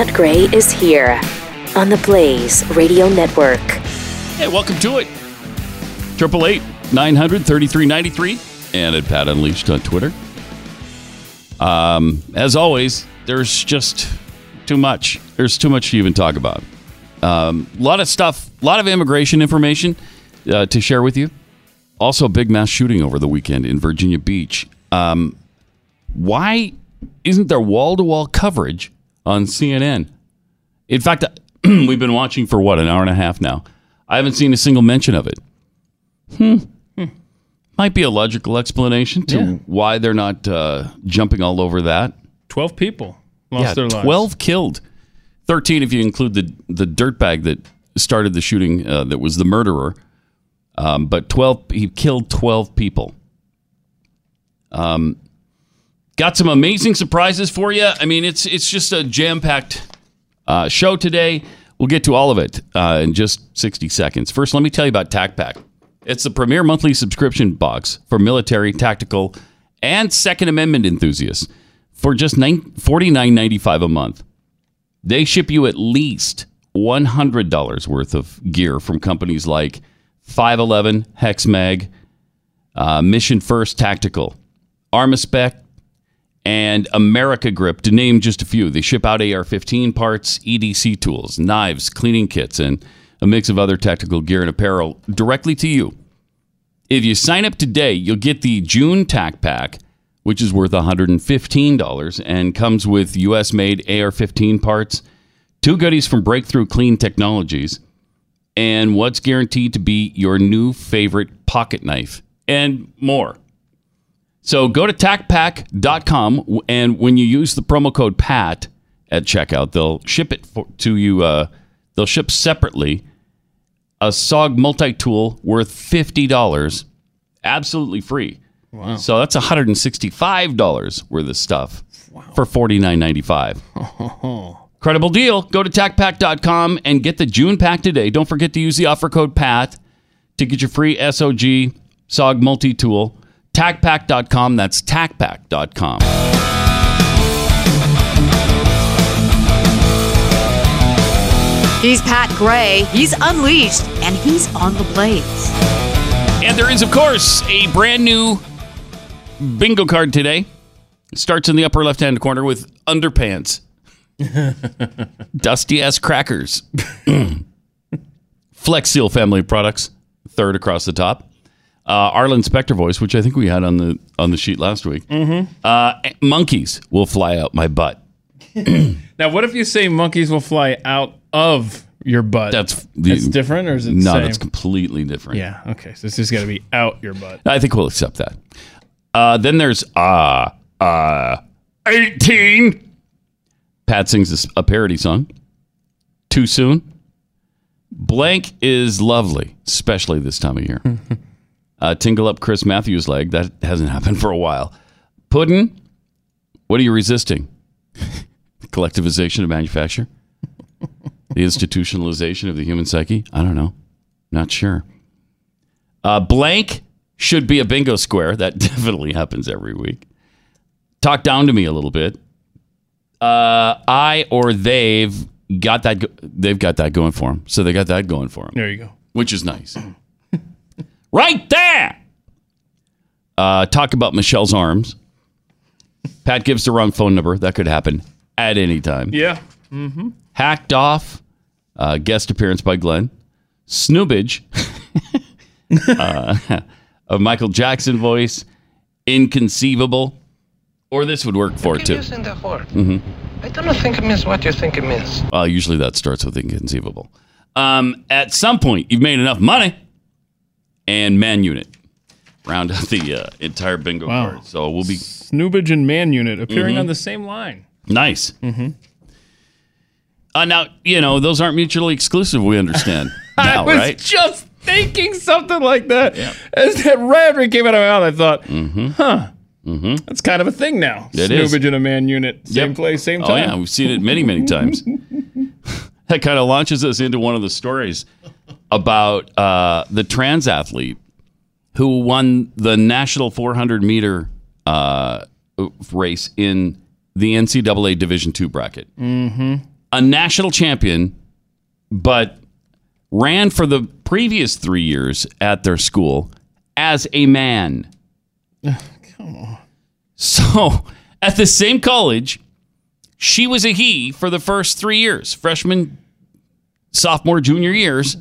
Pat Gray is here on the Blaze Radio Network. Hey, welcome to it. Triple eight nine hundred thirty three ninety three, and at Pat Unleashed on Twitter. Um, as always, there's just too much. There's too much to even talk about. Um, a lot of stuff, a lot of immigration information uh, to share with you. Also, big mass shooting over the weekend in Virginia Beach. Um, why isn't there wall to wall coverage on CNN? In fact, we've been watching for what, an hour and a half now. I haven't seen a single mention of it. Hmm. Might be a logical explanation to Yeah. why they're not uh, jumping all over that. 12 people lost Yeah, their lives. 12 killed. 13 if you include the, the dirtbag that started the shooting, uh, that was the murderer. Um, but 12, he killed 12 people. Um, got some amazing surprises for you. I mean, it's, it's just a jam packed uh, show today. We'll get to all of it uh, in just 60 seconds. First, let me tell you about TacPack. It's the premier monthly subscription box for military, tactical, and Second Amendment enthusiasts for just nine- $49.95 a month. They ship you at least $100 worth of gear from companies like 511, HexMag, uh, Mission First Tactical, Armaspec, and America Grip, to name just a few. They ship out AR 15 parts, EDC tools, knives, cleaning kits, and a mix of other tactical gear and apparel directly to you. If you sign up today, you'll get the June TAC Pack, which is worth $115 and comes with US made AR 15 parts, two goodies from Breakthrough Clean Technologies, and what's guaranteed to be your new favorite pocket knife, and more. So go to tacpack.com and when you use the promo code PAT at checkout, they'll ship it for, to you. Uh, they'll ship separately a SOG multi tool worth $50, absolutely free. Wow. So that's $165 worth of stuff for $49.95. Credible deal. Go to tacpack.com and get the June pack today. Don't forget to use the offer code PAT to get your free SOG SOG multi tool. Tacpack.com. That's tacpack.com. He's Pat Gray. He's unleashed, and he's on the blaze. And there is, of course, a brand new bingo card today. It starts in the upper left hand corner with underpants. Dusty ass crackers. Flex Seal family products, third across the top. Uh, Arlen Specter voice, which I think we had on the on the sheet last week. Mm-hmm. Uh, monkeys will fly out my butt. Now, what if you say monkeys will fly out of your butt? That's that's different, or is it no? same? That's completely different. Yeah. Okay. So it's just got to be out your butt. I think we'll accept that. Uh, then there's uh uh eighteen. Pat sings a parody song. Too soon. Blank is lovely, especially this time of year. uh, tingle up Chris Matthews' leg. That hasn't happened for a while. Puddin'. What are you resisting? Collectivization of manufacture. the institutionalization of the human psyche. I don't know. Not sure. Uh, blank should be a bingo square. That definitely happens every week. Talk down to me a little bit. Uh, I or they've got that. Go- they've got that going for them. So they got that going for them, There you go. which is nice. Right there. Uh, talk about Michelle's arms. Pat gives the wrong phone number. That could happen at any time. Yeah. Mm-hmm. Hacked off. Uh, guest appearance by Glenn. Snoobage. uh, a Michael Jackson voice. Inconceivable. Or this would work for it too. Using the word. hmm I don't think it means what you think it means. Well, usually that starts with inconceivable. Um, at some point, you've made enough money, and man unit round out the uh, entire bingo Wow. card. So we'll be Snoobage and Man Unit appearing Mhm. on the same line. nice. Mm-hmm. Uh, now you know those aren't mutually exclusive. We understand I was right? just thinking something like that. As that it came out of my mouth, I thought, huh, mm-hmm. that's kind of a thing now. It is. Snoobage and a Man Unit, same Yep. place, same time. Oh yeah, we've seen it many, many times. that kind of launches us into one of the stories about uh, the trans athlete who won the national 400 meter uh, race in the NCAA Division two bracket. Mm-hmm. a national champion, but ran for the previous three years at their school as a man. Come on. So at the same college, she was a he for the first three years freshman, sophomore, junior years.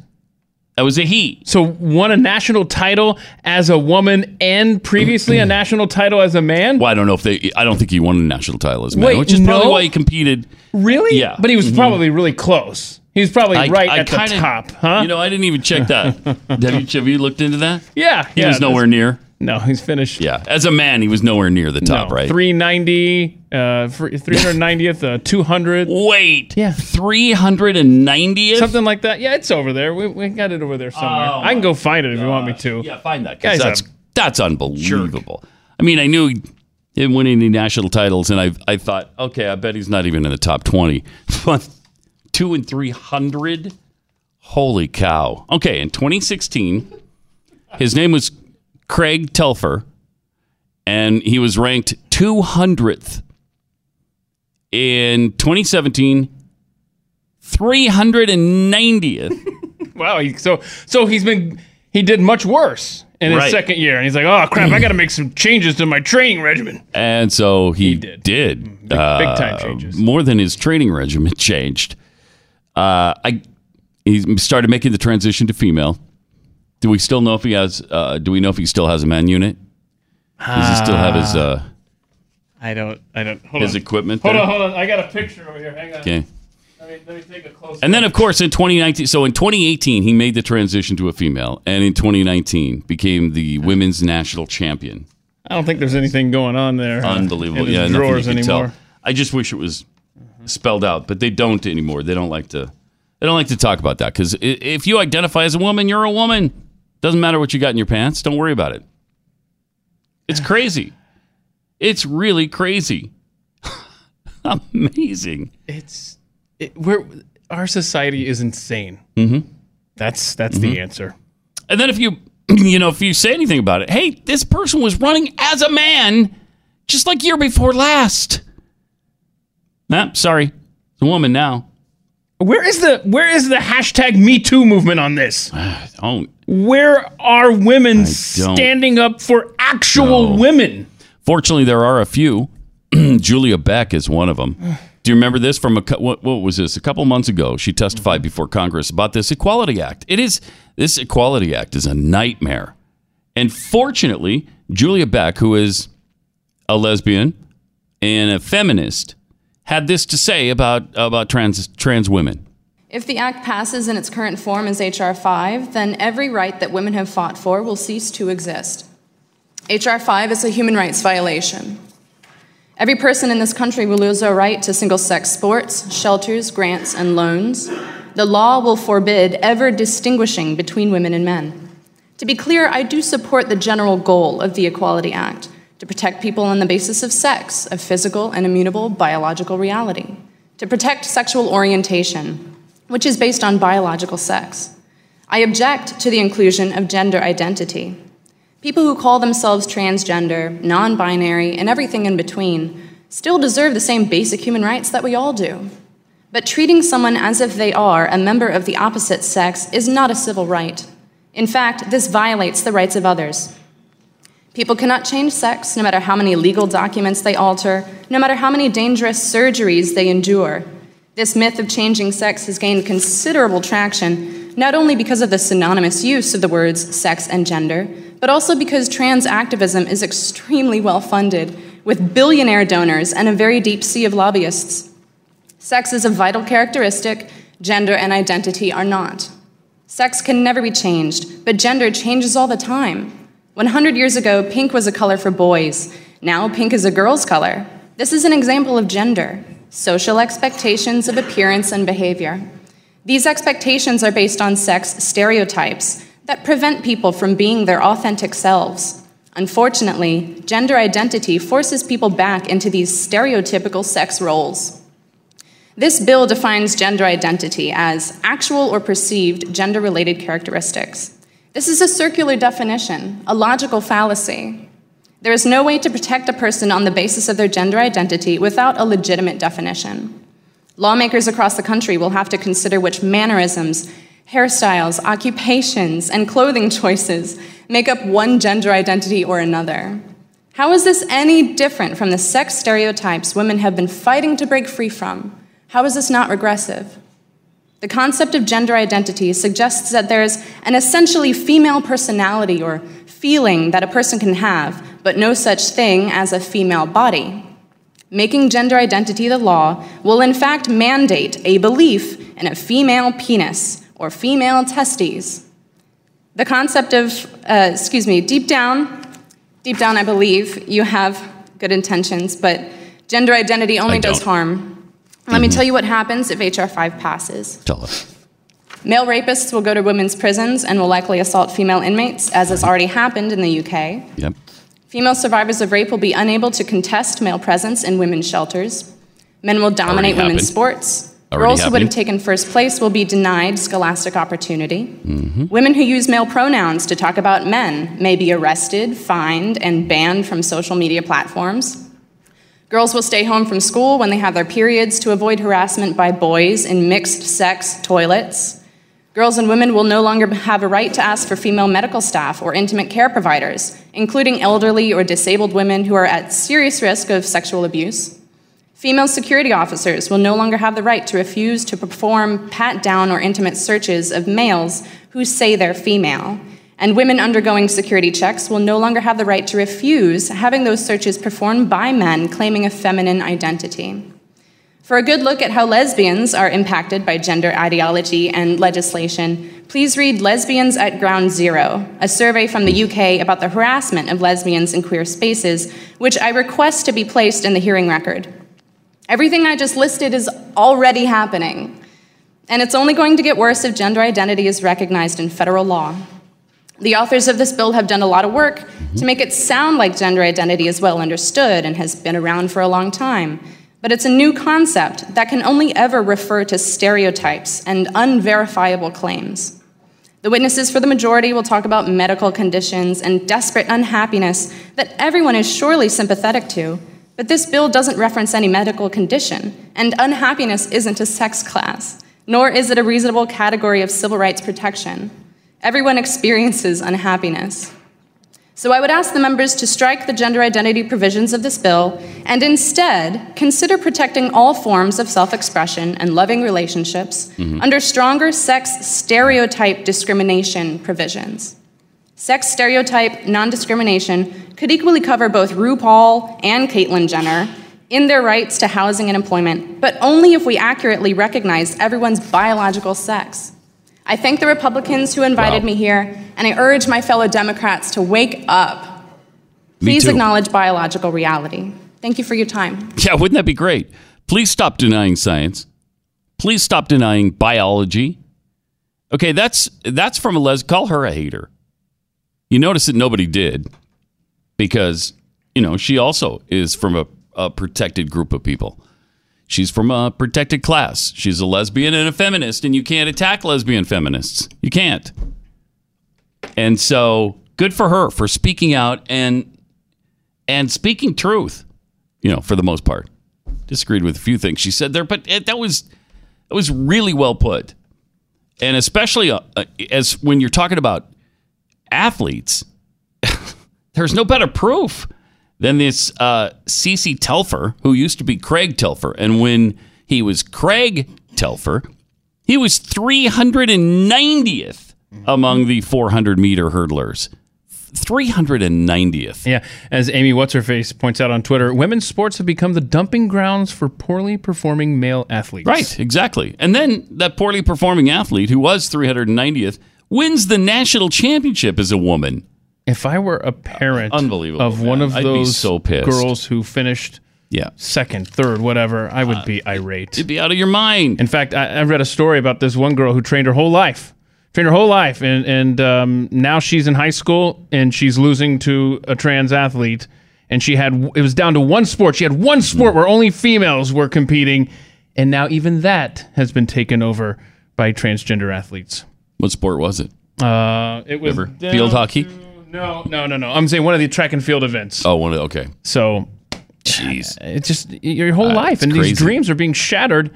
That was a he. So won a national title as a woman and previously a national title as a man? Well, I don't know if they, I don't think he won a national title as a man, Wait, which is probably no? why he competed. Really? Yeah. But he was mm-hmm. probably really close. He was probably I- right I at kinda- the top, huh? You know, I didn't even check that. have, you, have you looked into that? yeah. He yeah, was nowhere near. No, he's finished. Yeah. As a man, he was nowhere near the top, no, right? 390, uh, 390th, uh, 200. Wait. Yeah. 390th? something like that. Yeah, it's over there. We, we got it over there somewhere. Oh, I can go find it if you want me to. Yeah, find that Guy's that's, that's unbelievable. I mean, I knew he didn't win any national titles, and I, I thought, okay, I bet he's not even in the top 20. But two and 300? Holy cow. Okay, in 2016, his name was Craig Telfer, and he was ranked 200th. In 2017, 390th. Wow. He, so so he's been he did much worse in his Right. second year, and he's like, oh crap, I got to make some changes to my training regimen. And so he, did. did. Big- big time changes. More than his training regimen changed. Uh, I he started making the transition to female. Do we still know if he has? Uh, do we know if he still has a man unit? Does he still have his uh, I don't. I don't. Hold his on. equipment? Hold there? on. Hold on. I got a picture over here. Hang on. Okay. Let, me, let me take a close. And then, of course, in 2019, so in 2018, he made the transition to a female, and in 2019 became the women's national champion. I don't think there's anything going on there. uh, Unbelievable. In his yeah, nothing you drawers can anymore. tell. I just wish it was spelled out, but they don't anymore. They don't like to. They don't like to talk about that because if you identify as a woman, you're a woman. Doesn't matter what you got in your pants. Don't worry about it. It's crazy. It's really crazy. Amazing. It's it, we're our society is insane. Mm-hmm. That's that's Mm-hmm. the answer. And then if you, you know, if you say anything about it, hey, this person was running as a man, just like year before last. Nah, sorry, it's a woman now. Where is the where is the hashtag Me Too movement on this? Oh, Where are women standing up for actual know. women? Fortunately, there are a few. Julia Beck is one of them. Do you remember this from a what, what was this? A couple months ago, she testified mm-hmm. before Congress about this Equality Act. It is this Equality Act is a nightmare. And fortunately, Julia Beck, who is a lesbian and a feminist, had this to say about about trans trans women. If the Act passes in its current form as H.R. 5, then every right that women have fought for will cease to exist. H.R. 5 is a human rights violation. Every person in this country will lose their right to single sex sports, shelters, grants, and loans. The law will forbid ever distinguishing between women and men. To be clear, I do support the general goal of the Equality Act to protect people on the basis of sex, of physical and immutable biological reality, to protect sexual orientation, which is based on biological sex. I object to the inclusion of gender identity. People who call themselves transgender, non binary, and everything in between still deserve the same basic human rights that we all do. But treating someone as if they are a member of the opposite sex is not a civil right. In fact, this violates the rights of others. People cannot change sex no matter how many legal documents they alter, no matter how many dangerous surgeries they endure. This myth of changing sex has gained considerable traction, not only because of the synonymous use of the words sex and gender, but also because trans activism is extremely well funded, with billionaire donors and a very deep sea of lobbyists. Sex is a vital characteristic, gender and identity are not. Sex can never be changed, but gender changes all the time. 100 years ago, pink was a color for boys. Now, pink is a girl's color. This is an example of gender, social expectations of appearance and behavior. These expectations are based on sex stereotypes that prevent people from being their authentic selves. Unfortunately, gender identity forces people back into these stereotypical sex roles. This bill defines gender identity as actual or perceived gender related characteristics. This is a circular definition, a logical fallacy. There is no way to protect a person on the basis of their gender identity without a legitimate definition. Lawmakers across the country will have to consider which mannerisms, hairstyles, occupations, and clothing choices make up one gender identity or another. How is this any different from the sex stereotypes women have been fighting to break free from? How is this not regressive? The concept of gender identity suggests that there is an essentially female personality or feeling that a person can have, but no such thing as a female body. Making gender identity the law will, in fact, mandate a belief in a female penis or female testes. The concept of, uh, excuse me, deep down, deep down, I believe you have good intentions, but gender identity only does harm. Let me tell you what happens if H.R. 5 passes. Tell us. Male rapists will go to women's prisons and will likely assault female inmates, as has already happened in the UK. Yep. Female survivors of rape will be unable to contest male presence in women's shelters. Men will dominate women's sports. Already Girls who would have taken first place will be denied scholastic opportunity. Mm-hmm. Women who use male pronouns to talk about men may be arrested, fined, and banned from social media platforms. Girls will stay home from school when they have their periods to avoid harassment by boys in mixed sex toilets. Girls and women will no longer have a right to ask for female medical staff or intimate care providers, including elderly or disabled women who are at serious risk of sexual abuse. Female security officers will no longer have the right to refuse to perform pat down or intimate searches of males who say they're female. And women undergoing security checks will no longer have the right to refuse having those searches performed by men claiming a feminine identity. For a good look at how lesbians are impacted by gender ideology and legislation, please read Lesbians at Ground Zero, a survey from the UK about the harassment of lesbians in queer spaces, which I request to be placed in the hearing record. Everything I just listed is already happening, and it's only going to get worse if gender identity is recognized in federal law. The authors of this bill have done a lot of work to make it sound like gender identity is well understood and has been around for a long time. But it's a new concept that can only ever refer to stereotypes and unverifiable claims. The witnesses for the majority will talk about medical conditions and desperate unhappiness that everyone is surely sympathetic to, but this bill doesn't reference any medical condition, and unhappiness isn't a sex class, nor is it a reasonable category of civil rights protection. Everyone experiences unhappiness. So I would ask the members to strike the gender identity provisions of this bill and instead consider protecting all forms of self expression and loving relationships mm-hmm. under stronger sex stereotype discrimination provisions. Sex stereotype non discrimination could equally cover both RuPaul and Caitlyn Jenner in their rights to housing and employment, but only if we accurately recognize everyone's biological sex. I thank the Republicans who invited Wow. me here, and I urge my fellow Democrats to wake up. Please acknowledge biological reality. Thank you for your time. Yeah, wouldn't that be great? Please stop denying science. Please stop denying biology. Okay, that's that's from a les. Call her a hater. You notice that nobody did because you know she also is from a, a protected group of people. She's from a protected class. She's a lesbian and a feminist, and you can't attack lesbian feminists. You can't. And so, good for her for speaking out and and speaking truth. You know, for the most part, disagreed with a few things she said there, but it, that was that was really well put. And especially uh, uh, as when you're talking about athletes, there's no better proof than this uh, Cece Telfer, who used to be Craig Telfer. And when he was Craig Telfer, he was 390th among the 400 meter hurdlers. 390th. Yeah, as Amy What's Her Face points out on Twitter, women's sports have become the dumping grounds for poorly performing male athletes. Right, exactly. And then that poorly performing athlete who was 390th wins the national championship as a woman. If I were a parent Unbelievable, of one man. of I'd be those so pissed. girls who finished Yeah. second, third, whatever, I would Uh, be irate. It'd be out of your mind. In fact, I, I read a story about this one girl who trained her whole life, trained her whole life, and and um, now she's in high school and she's losing to a trans athlete, and she had it was down to one sport. She had one sport where only females were competing, and now even that has been taken over by transgender athletes. what sport was it? Uh, it was Ever? down Field hockey? to- No, no, no, no. I'm saying one of the track and field events. Oh, one of the, okay. So Jeez. it's just your whole life, and crazy. these dreams are being shattered.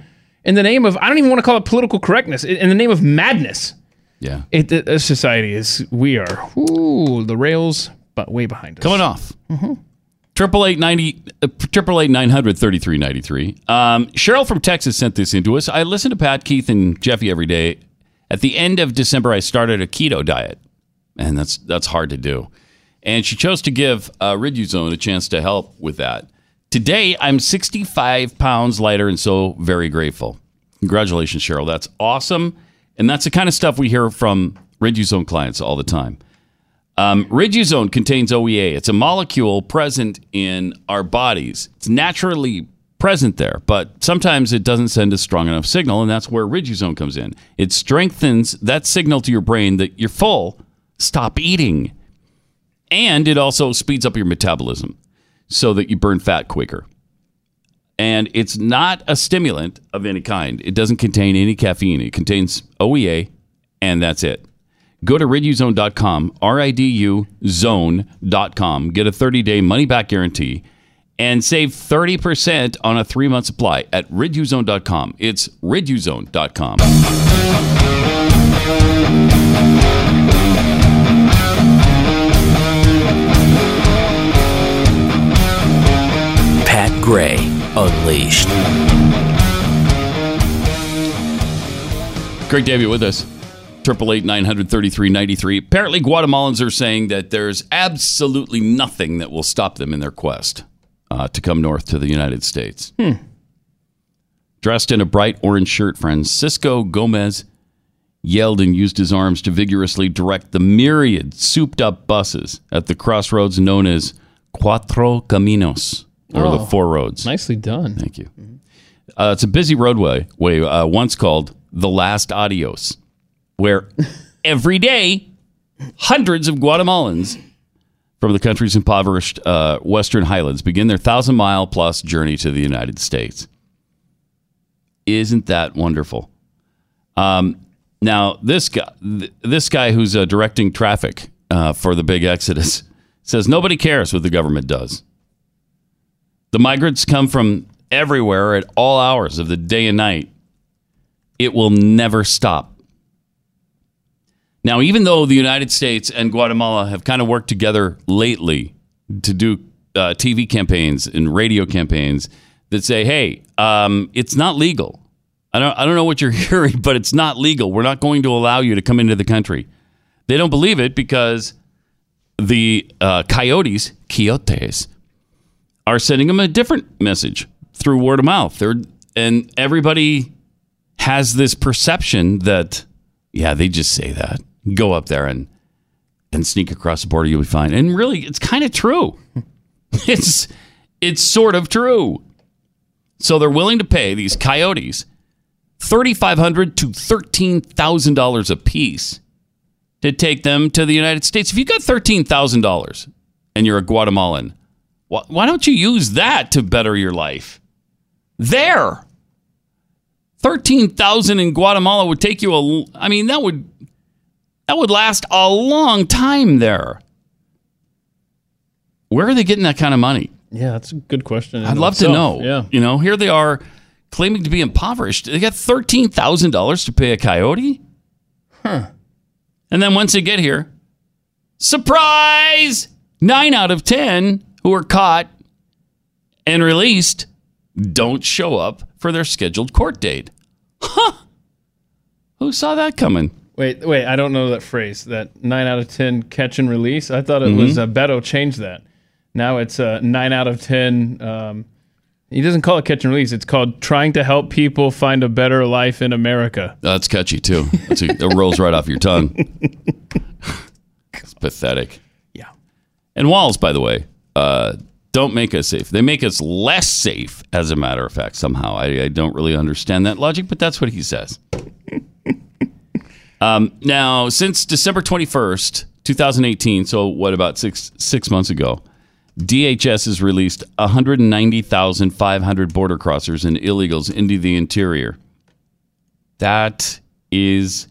in the name of I don't even want to call it political correctness. In the name of madness, Yeah. it, it, society is we are ooh the rails, but way behind us. Coming off. Triple eight ninety, uh, triple eight nine hundred thirty three ninety three. Um, Cheryl from Texas sent this into us. I listen to Pat, Keith, and Jeffy every day. At the end of December, I started a keto diet, and that's that's hard to do. And she chose to give uh, Riduzone a chance to help with that. Today, I'm 65 pounds lighter, and so very grateful. Congratulations, Cheryl. That's awesome, and that's the kind of stuff we hear from Riduzone clients all the time. Um, Riduzone contains OEA. It's a molecule present in our bodies. It's naturally present there, but sometimes it doesn't send a strong enough signal, and that's where Riduzone comes in. It strengthens that signal to your brain that you're full, stop eating. And it also speeds up your metabolism so that you burn fat quicker. And it's not a stimulant of any kind. It doesn't contain any caffeine. It contains OEA, and that's it. Go to riduzone.com, R I D U zone.com, get a 30 day money back guarantee, and save 30% on a three month supply at riduzone.com. It's riduzone.com. Pat Gray Unleashed. Great to have you with us. Triple eight nine hundred thirty three ninety three. Apparently, Guatemalans are saying that there's absolutely nothing that will stop them in their quest uh, to come north to the United States. Dressed in a bright orange shirt, Francisco Gomez yelled and used his arms to vigorously direct the myriad souped up buses at the crossroads known as Cuatro Caminos, or the Oh. Four Roads. Nicely done. Thank you. Uh, it's a busy roadway, way uh, once called the Last Adios, where every day hundreds of Guatemalans from the country's impoverished uh, Western Highlands begin their thousand mile plus journey to the United States. Isn't that wonderful? Um, now this guy, th- this guy who's uh, directing traffic uh, for the big exodus, says nobody cares what the government does. The migrants come from everywhere at all hours of the day and night. It will never stop. Now, even though the United States and Guatemala have kind of worked together lately to do uh, TV campaigns and radio campaigns that say, "Hey, um, it's not legal." I don't, I don't know what you're hearing, but it's not legal. We're not going to allow you to come into the country. They don't believe it because the uh, coyotes, coyotes, are sending them a different message through word of mouth. They're, and everybody has this perception that, yeah, they just say that. Go up there and and sneak across the border, you'll be fine. And really, it's kind of true. It's it's sort of true. So they're willing to pay these coyotes thirty five hundred to thirteen thousand dollars a piece to take them to the United States. If you got thirteen thousand dollars and you're a Guatemalan, why, why don't you use that to better your life? There, thirteen thousand in Guatemala would take you a. I mean, that would that would last a long time there. Where are they getting that kind of money? Yeah, that's a good question. I'd love to know. Yeah. You know, here they are claiming to be impoverished. They got thirteen thousand dollars to pay a coyote. Huh. And then once they get here, surprise! Nine out of ten who are caught and released don't show up for their scheduled court date. Huh. Who saw that coming? Wait, wait. I don't know that phrase. That nine out of ten catch and release. I thought it was uh, Beto changed that. Now it's uh, nine out of ten. Um, he doesn't call it catch and release. It's called trying to help people find a better life in America. That's catchy too. That's a, it rolls right off your tongue. it's pathetic. Yeah. And walls, by the way, uh, don't make us safe. They make us less safe, as a matter of fact, somehow. I, I don't really understand that logic, but that's what he says. um, now, since December 21st, 2018, so what, about six, six months ago, DHS has released 190,500 border crossers and illegals into the interior. That is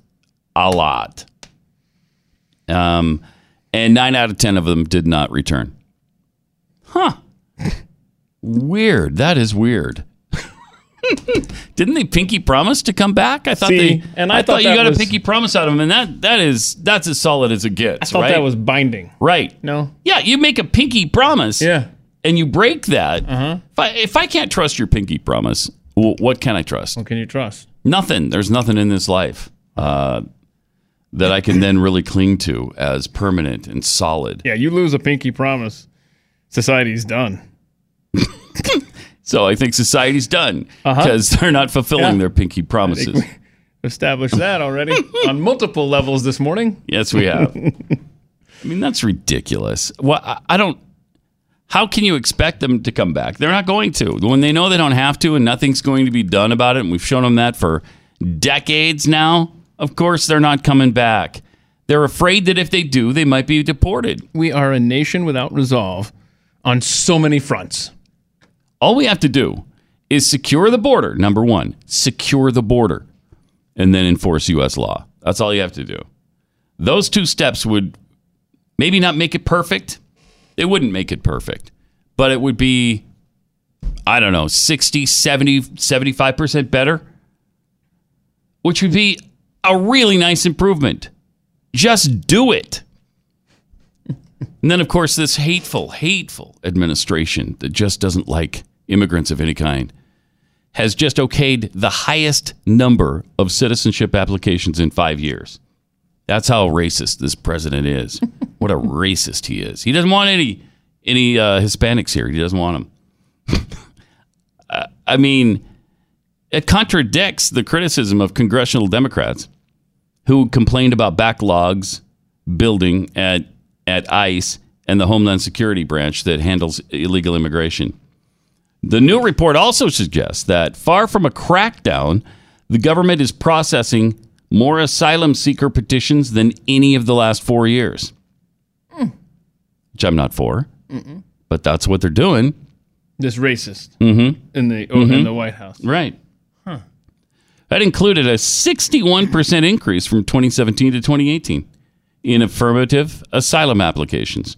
a lot. Um, and nine out of 10 of them did not return. Huh. weird. That is weird. Didn't they pinky promise to come back? I thought See, they. and I thought you got was- a pinky promise out of them, and that that is that's as solid as it gets. I thought right? that was binding. right. No. Yeah, you make a pinky promise. Yeah. and you break that. Uh-huh. If I if I can't trust your pinky promise, w- what can I trust? What can you trust? Nothing. There's nothing in this life uh, that I can then really cling to as permanent and solid. Yeah, you lose a pinky promise, society's done. So I think society's done Uh-huh. because they're not fulfilling Yeah. their pinky promises. Established that already on multiple levels this morning. Yes, we have. I mean, that's ridiculous. Well, I, I don't. How can you expect them to come back? They're not going to. When they know they don't have to and nothing's going to be done about it, and we've shown them that for decades now, of course they're not coming back. They're afraid that if they do, they might be deported. We are a nation without resolve on so many fronts. All we have to do is secure the border, number one, secure the border, and then enforce U.S. law. That's all you have to do. Those two steps would maybe not make it perfect. It wouldn't make it perfect, but it would be, I don't know, 60, 70, 75% better, which would be a really nice improvement. Just do it. And then, of course, this hateful, hateful administration that just doesn't like immigrants of any kind has just okayed the highest number of citizenship applications in five years. That's how racist this president is. what a racist he is. He doesn't want any any uh, Hispanics here. He doesn't want them. Uh, I mean, it contradicts the criticism of congressional Democrats who complained about backlogs building at at ICE and the Homeland Security branch that handles illegal immigration. The new report also suggests that far from a crackdown, the government is processing more asylum seeker petitions than any of the last four years. Hmm. Which I'm not for, but that's what they're doing. This racist mm-hmm. in the oh, in mm-hmm. the White House. Right. That included a 61% increase from 2017 to 2018 in affirmative asylum applications.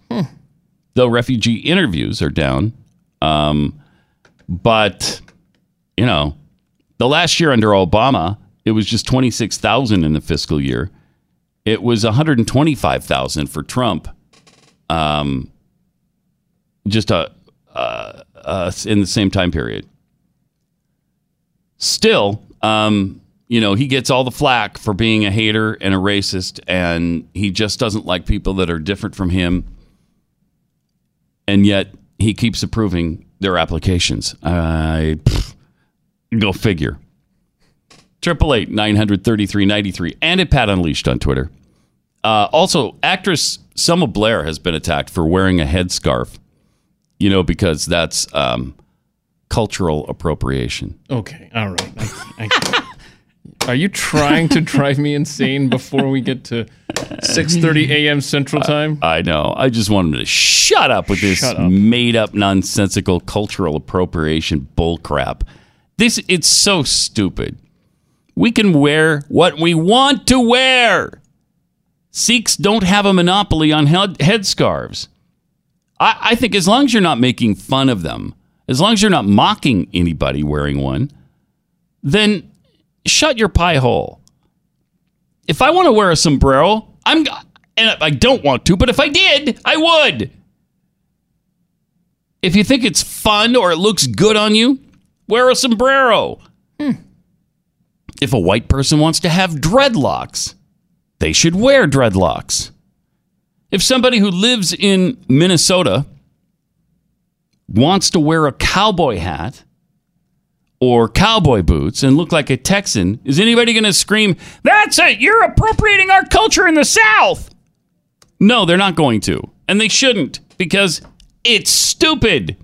Though refugee interviews are down. Um, but, you know, the last year under Obama, it was just 26,000 in the fiscal year. It was 125,000 for Trump. Um, just a, uh, uh, in the same time period still, um, you know, he gets all the flack for being a hater and a racist, and he just doesn't like people that are different from him. And yet, he keeps approving their applications. I pff, go figure. Triple eight nine hundred thirty three ninety three, and at Pat Unleashed on Twitter. Uh, also, actress Selma Blair has been attacked for wearing a headscarf. You know, because that's um, cultural appropriation. Okay, all right. I, I, are you trying to drive me insane before we get to 6:30 a.m. Central Time? I know. I just want him to shut up with this Shut up. made up nonsensical cultural appropriation bullcrap. This it's so stupid. We can wear what we want to wear. Sikhs don't have a monopoly on head, headscarves. I, I think as long as you're not making fun of them, as long as you're not mocking anybody wearing one, then shut your pie hole. If I want to wear a sombrero, I'm and I don't want to, but if I did, I would. If you think it's fun or it looks good on you, wear a sombrero. If a white person wants to have dreadlocks, they should wear dreadlocks. If somebody who lives in Minnesota wants to wear a cowboy hat or cowboy boots and look like a Texan, is anybody going to scream, That's it, you're appropriating our culture in the South? No, they're not going to. And they shouldn't because it's stupid.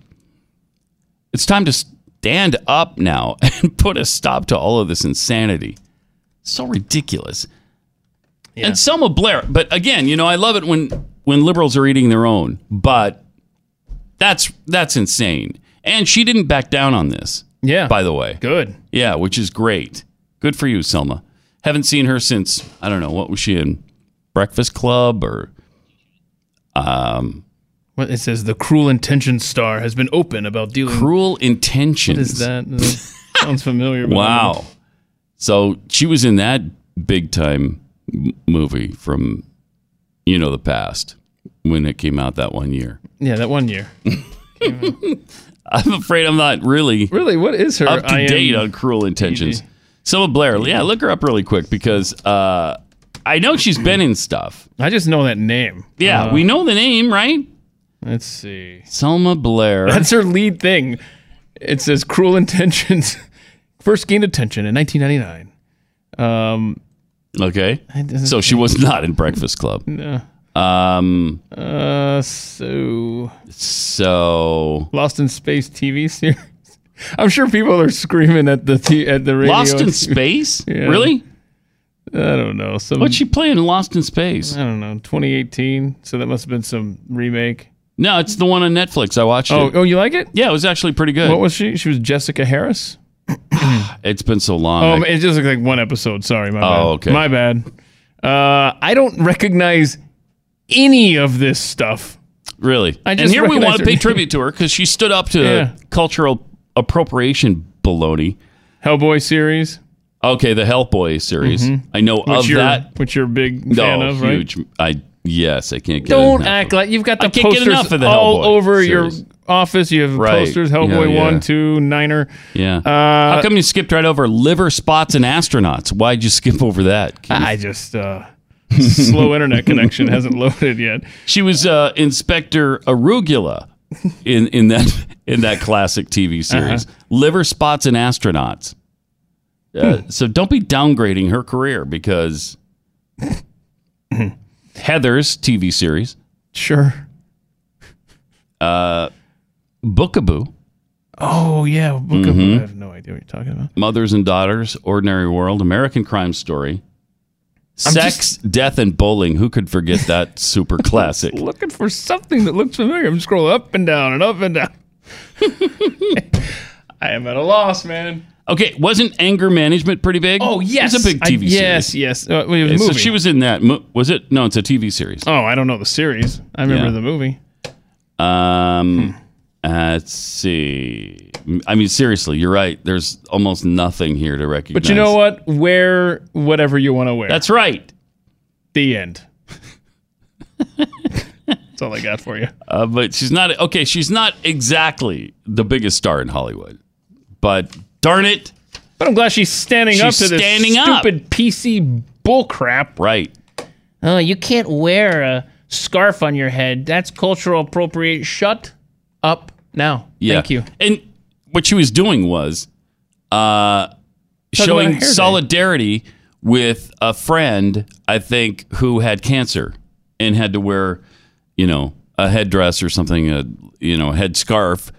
It's time to stand up now and put a stop to all of this insanity. So ridiculous. And Selma Blair, but again, you know, I love it when when liberals are eating their own, but that's that's insane. And she didn't back down on this. Yeah. By the way. Good. Yeah, which is great. Good for you, Selma. Haven't seen her since I don't know what was she in Breakfast Club or um What it says the cruel intentions star has been open about dealing Cruel Intentions. What is that? Sounds familiar. but I don't know. Wow. So she was in that big time movie from, you know, the past when it came out that one year. Yeah, that one year. I'm afraid I'm not really Really, what is her? up to IMDb? date on Cruel Intentions. Selma Blair, yeah, look her up really quick because uh, I know she's been in stuff. I just know that name. Yeah, Uh, we know the name, right? Let's see. Selma Blair. That's her lead thing. It says "Cruel Intentions." First gained attention in 1999. Um, okay. So she was not in Breakfast Club. No. Um, Uh, so so Lost in Space TV series. I'm sure people are screaming at the t- at the radio. Lost in Space? Yeah. Really? I don't know. Some What's she playing in Lost in Space? I don't know. 2018. So that must have been some remake. No, it's the one on Netflix. I watched Oh, it. oh, you like it? Yeah, it was actually pretty good. What was she? She was Jessica Harris. it's been so long. Oh, I- it just looked like one episode. Sorry, my bad. Oh, okay. My bad. Uh, I don't recognize any of this stuff. really. I and here we want to her pay tribute to her because she stood up to Yeah. cultural appropriation baloney. Hellboy series, Okay, the Hellboy series. I know which of you're that. which you're a big No, fan of, right? I yes, I can't get. Don't enough act of- like you've got the I can't get posters enough of the all Hellboy over series. your office. You have Right. posters: Hellboy Yeah, yeah. one, two, Niner. Yeah. Uh, How come you skipped right over liver spots and astronauts? Why'd you skip over that? Keith? I just uh, slow internet connection hasn't loaded yet. She was uh, Inspector Arugula in in that in that classic TV series. Uh-huh. Liver spots and astronauts. Uh, so don't be downgrading her career because Heathers TV series, Sure. Bookaboo, Oh yeah, Book of Mm-hmm. I have no idea what you're talking about. Mothers and Daughters, Ordinary World, American Crime Story, Sex, Death, and Bowling. Who could forget that super classic? Looking for something that looks familiar. I'm scrolling up and down and up and down. I am at a loss, man. Okay, wasn't Anger Management pretty big? Oh yes, it's a big I- TV yes, series. yes. Uh, it was So she was in that. Mo- Was it? No, it's a TV series. Oh, I don't know the series. I remember Yeah. the movie. Um, uh, let's see. I mean, seriously, you're right. There's almost nothing here to recognize. But you know what? Wear whatever you want to wear. That's right. the end. That's all I got for you. Uh, but she's not okay. She's not exactly the biggest star in Hollywood. But darn it, But I'm glad she's standing She's up to this standing up. stupid PC bullcrap. right? Oh, you can't wear a scarf on your head. That's cultural appropriate. Shut up now. Yeah. Thank you. And what she was doing was uh, showing hair day. solidarity with a friend, I think, who had cancer and had to wear, you know, a headdress or something, a you know, head scarf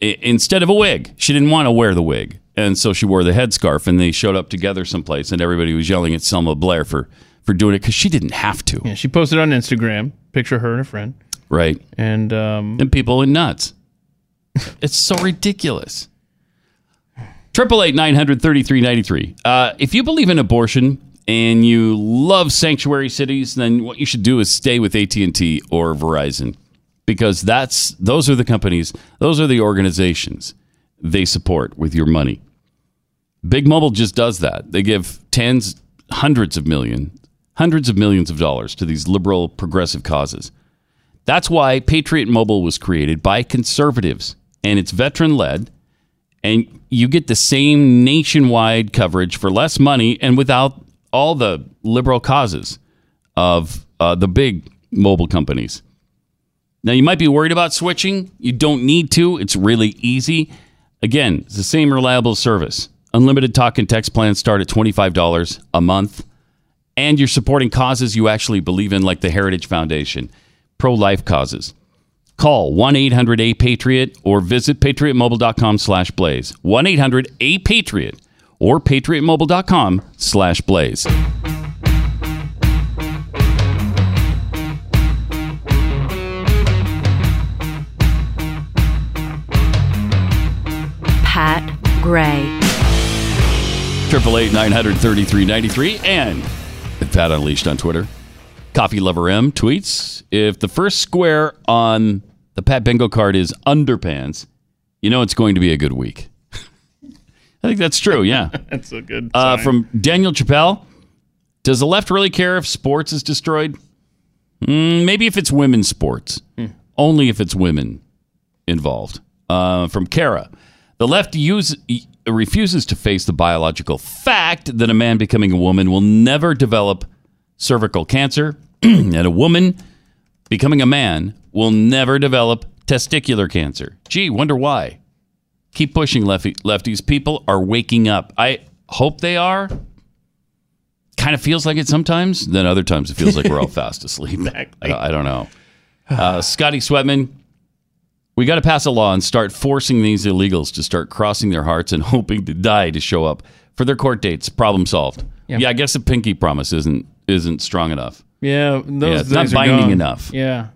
instead of a wig. She didn't want to wear the wig, and so she wore the headscarf. And they showed up together someplace, and everybody was yelling at Selma Blair for for doing it because she didn't have to, Yeah, she posted on Instagram picture of her and a friend, right? and um, and people went nuts. It's so ridiculous. Triple eight nine hundred thirty three ninety three. Uh, If you believe in abortion and you love sanctuary cities, then what you should do is stay with AT and T or Verizon, because that's those are the companies, those are the organizations they support with your money. Big Mobile just does that. They give tens, hundreds of million, hundreds of millions of dollars to these liberal progressive causes. That's why Patriot Mobile was created by conservatives and it's veteran led. And you get the same nationwide coverage for less money and without all the liberal causes of uh, the big mobile companies. Now, you might be worried about switching. You don't need to, it's really easy. Again, it's the same reliable service. Unlimited talk and text plans start at $25 a month and you're supporting causes you actually believe in, like the Heritage Foundation, pro life causes. Call 1 800 A Patriot or visit patriotmobile.com slash blaze. 1 800 A Patriot or patriotmobile.com slash blaze. Pat Gray. Triple eight nine hundred thirty three ninety three and at Pat Unleashed on Twitter. Coffee Lover M tweets if the first square on the Pat Bingo card is underpants, you know it's going to be a good week. I think that's true. Yeah. That's a good. Uh, from Daniel Chappelle, does the left really care if sports is destroyed? Mm, maybe if it's women's sports. Only if it's women involved. Uh, from Kara, the left use, refuses to face the biological fact that a man becoming a woman will never develop cervical cancer, and a woman becoming a man will never develop testicular cancer. Gee, wonder why. Keep pushing, lefty, lefties. People are waking up. I hope they are. Kind of feels like it sometimes. Then other times it feels like we're all fast asleep. I, I don't know. Uh, Scotty Sweatman, we got to pass a law and start forcing these illegals to start crossing their hearts and hoping to die to show up for their court dates. Problem solved. Yeah, I guess the pinky promise isn't isn't strong enough. Yeah, those Yeah, it's not binding gone. enough. Yeah.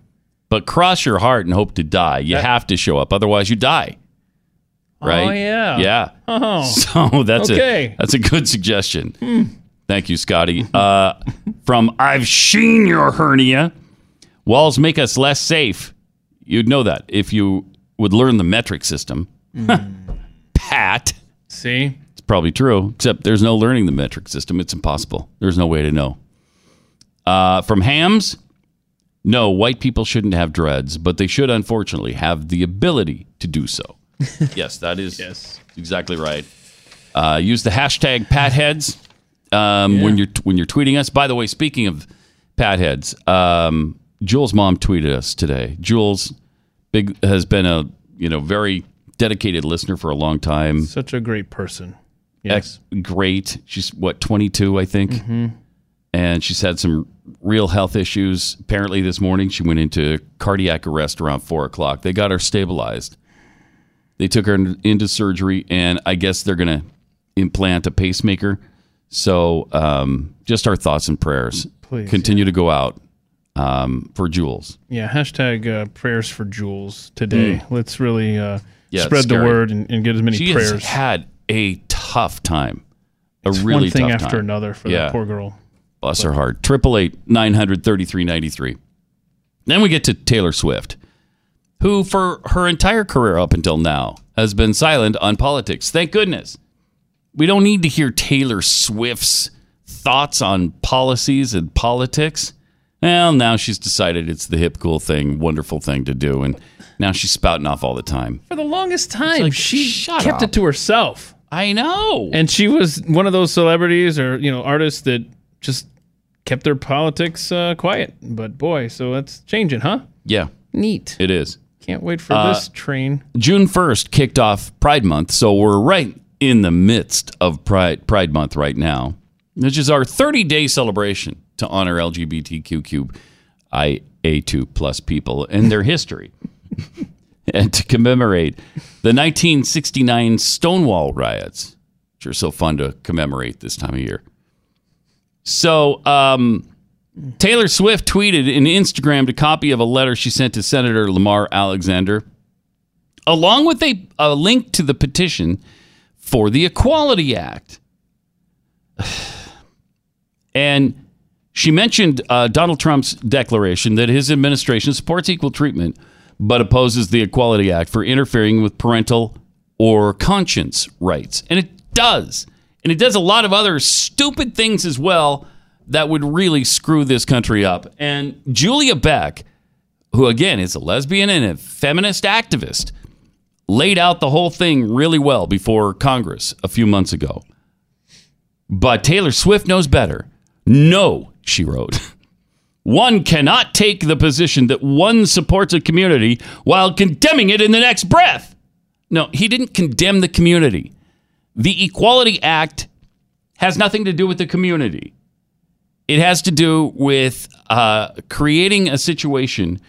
But cross your heart and hope to die. You have to show up, otherwise you die. Right? Oh, yeah. Yeah. Oh. So that's Okay. a that's a good suggestion. Thank you, Scotty. Uh, from I've seen your hernia. Walls make us less safe. You'd know that if you would learn the metric system. Pat. See. It's probably true, except there's no learning the metric system. It's impossible. There's no way to know. Uh, from Hams, no, white people shouldn't have dreads, but they should unfortunately have the ability to do so. yes, that is Yes. exactly right. Uh, use the hashtag PatHeads um, when you're when you're tweeting us. By the way, speaking of PatHeads, um, Jules' mom tweeted us today. Jules big has been a you know very dedicated listener for a long time. Such a great person. Ex- great. She's what 22, I think, and she's had some real health issues. Apparently, this morning she went into cardiac arrest around four o'clock. They got her stabilized. They took her into surgery, and I guess they're going to implant a pacemaker. So, um, just our thoughts and prayers. Please, continue to go out um, for Jules. Yeah. Hashtag uh, prayers for Jules today. Let's really uh, Mm. Yeah, spread the word and, and get as many She prayers. has had a tough time. A It's really one thing after time. another for Yeah. that poor girl. Bless her heart. Triple eight nine hundred thirty three ninety three. Then we get to Taylor Swift, who for her entire career up until now has been silent on politics. Thank goodness. We don't need to hear Taylor Swift's thoughts on policies and politics. Well, now she's decided it's the hip, cool thing, wonderful thing to do, and now she's spouting off all the time. For the longest time, like, she kept up. it to herself. I know. And she was one of those celebrities or, you know, artists that just kept their politics uh, quiet. But boy, so that's changing, huh? yeah, Neat. it is. Can't wait for Uh, this train. June 1st kicked off Pride Month, so we're right in the midst of Pride Pride Month right now, which is our 30-day celebration to honor LGBTQIA2 plus people and their history, and to commemorate the 1969 Stonewall riots, which are so fun to commemorate this time of year. So, um, Taylor Swift tweeted and Instagrammed a copy of a letter she sent to Senator Lamar Alexander along with a, a link to the petition for the Equality Act. And she mentioned uh, Donald Trump's declaration that his administration supports equal treatment, but opposes the Equality Act for interfering with parental or conscience rights. And it does. And it does a lot of other stupid things as well that would really screw this country up. And Julia Beck, who again is a lesbian and a feminist activist, laid out the whole thing really well before Congress a few months ago. But Taylor Swift knows better. No, she wrote. One cannot take the position that one supports a community while condemning it in the next breath. No, he didn't condemn the community. The Equality Act has nothing to do with the community. It has to do with uh, creating a situation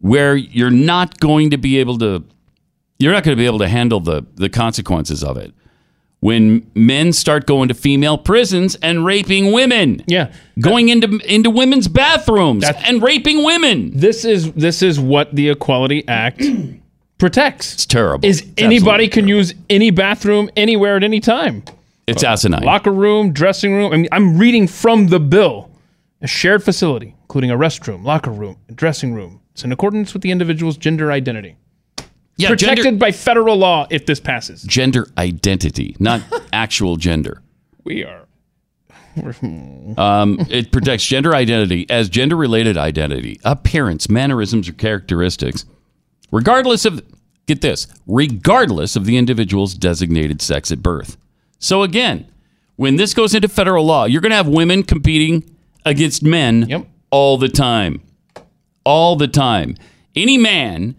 where you're not going to be able to you're not going to be able to handle the the consequences of it when men start going to female prisons and raping women Yeah. going into into women's bathrooms and raping women This is this is what the Equality Act protects. it's terrible Is It's anybody absolutely can use any bathroom anywhere at any time. it's asinine Locker room, dressing room. I mean, I'm reading from the bill. A shared facility, including a restroom, locker room, and dressing room. It's in accordance with the individual's gender identity. Yeah, protected gender- by federal law if this passes. Gender identity, not actual gender. We are. Um, it protects gender identity as gender related identity, appearance, mannerisms, or characteristics, regardless of, get this, regardless of the individual's designated sex at birth. So again, when this goes into federal law, you're going to have women competing against men Yep. all the time. All the time. Any man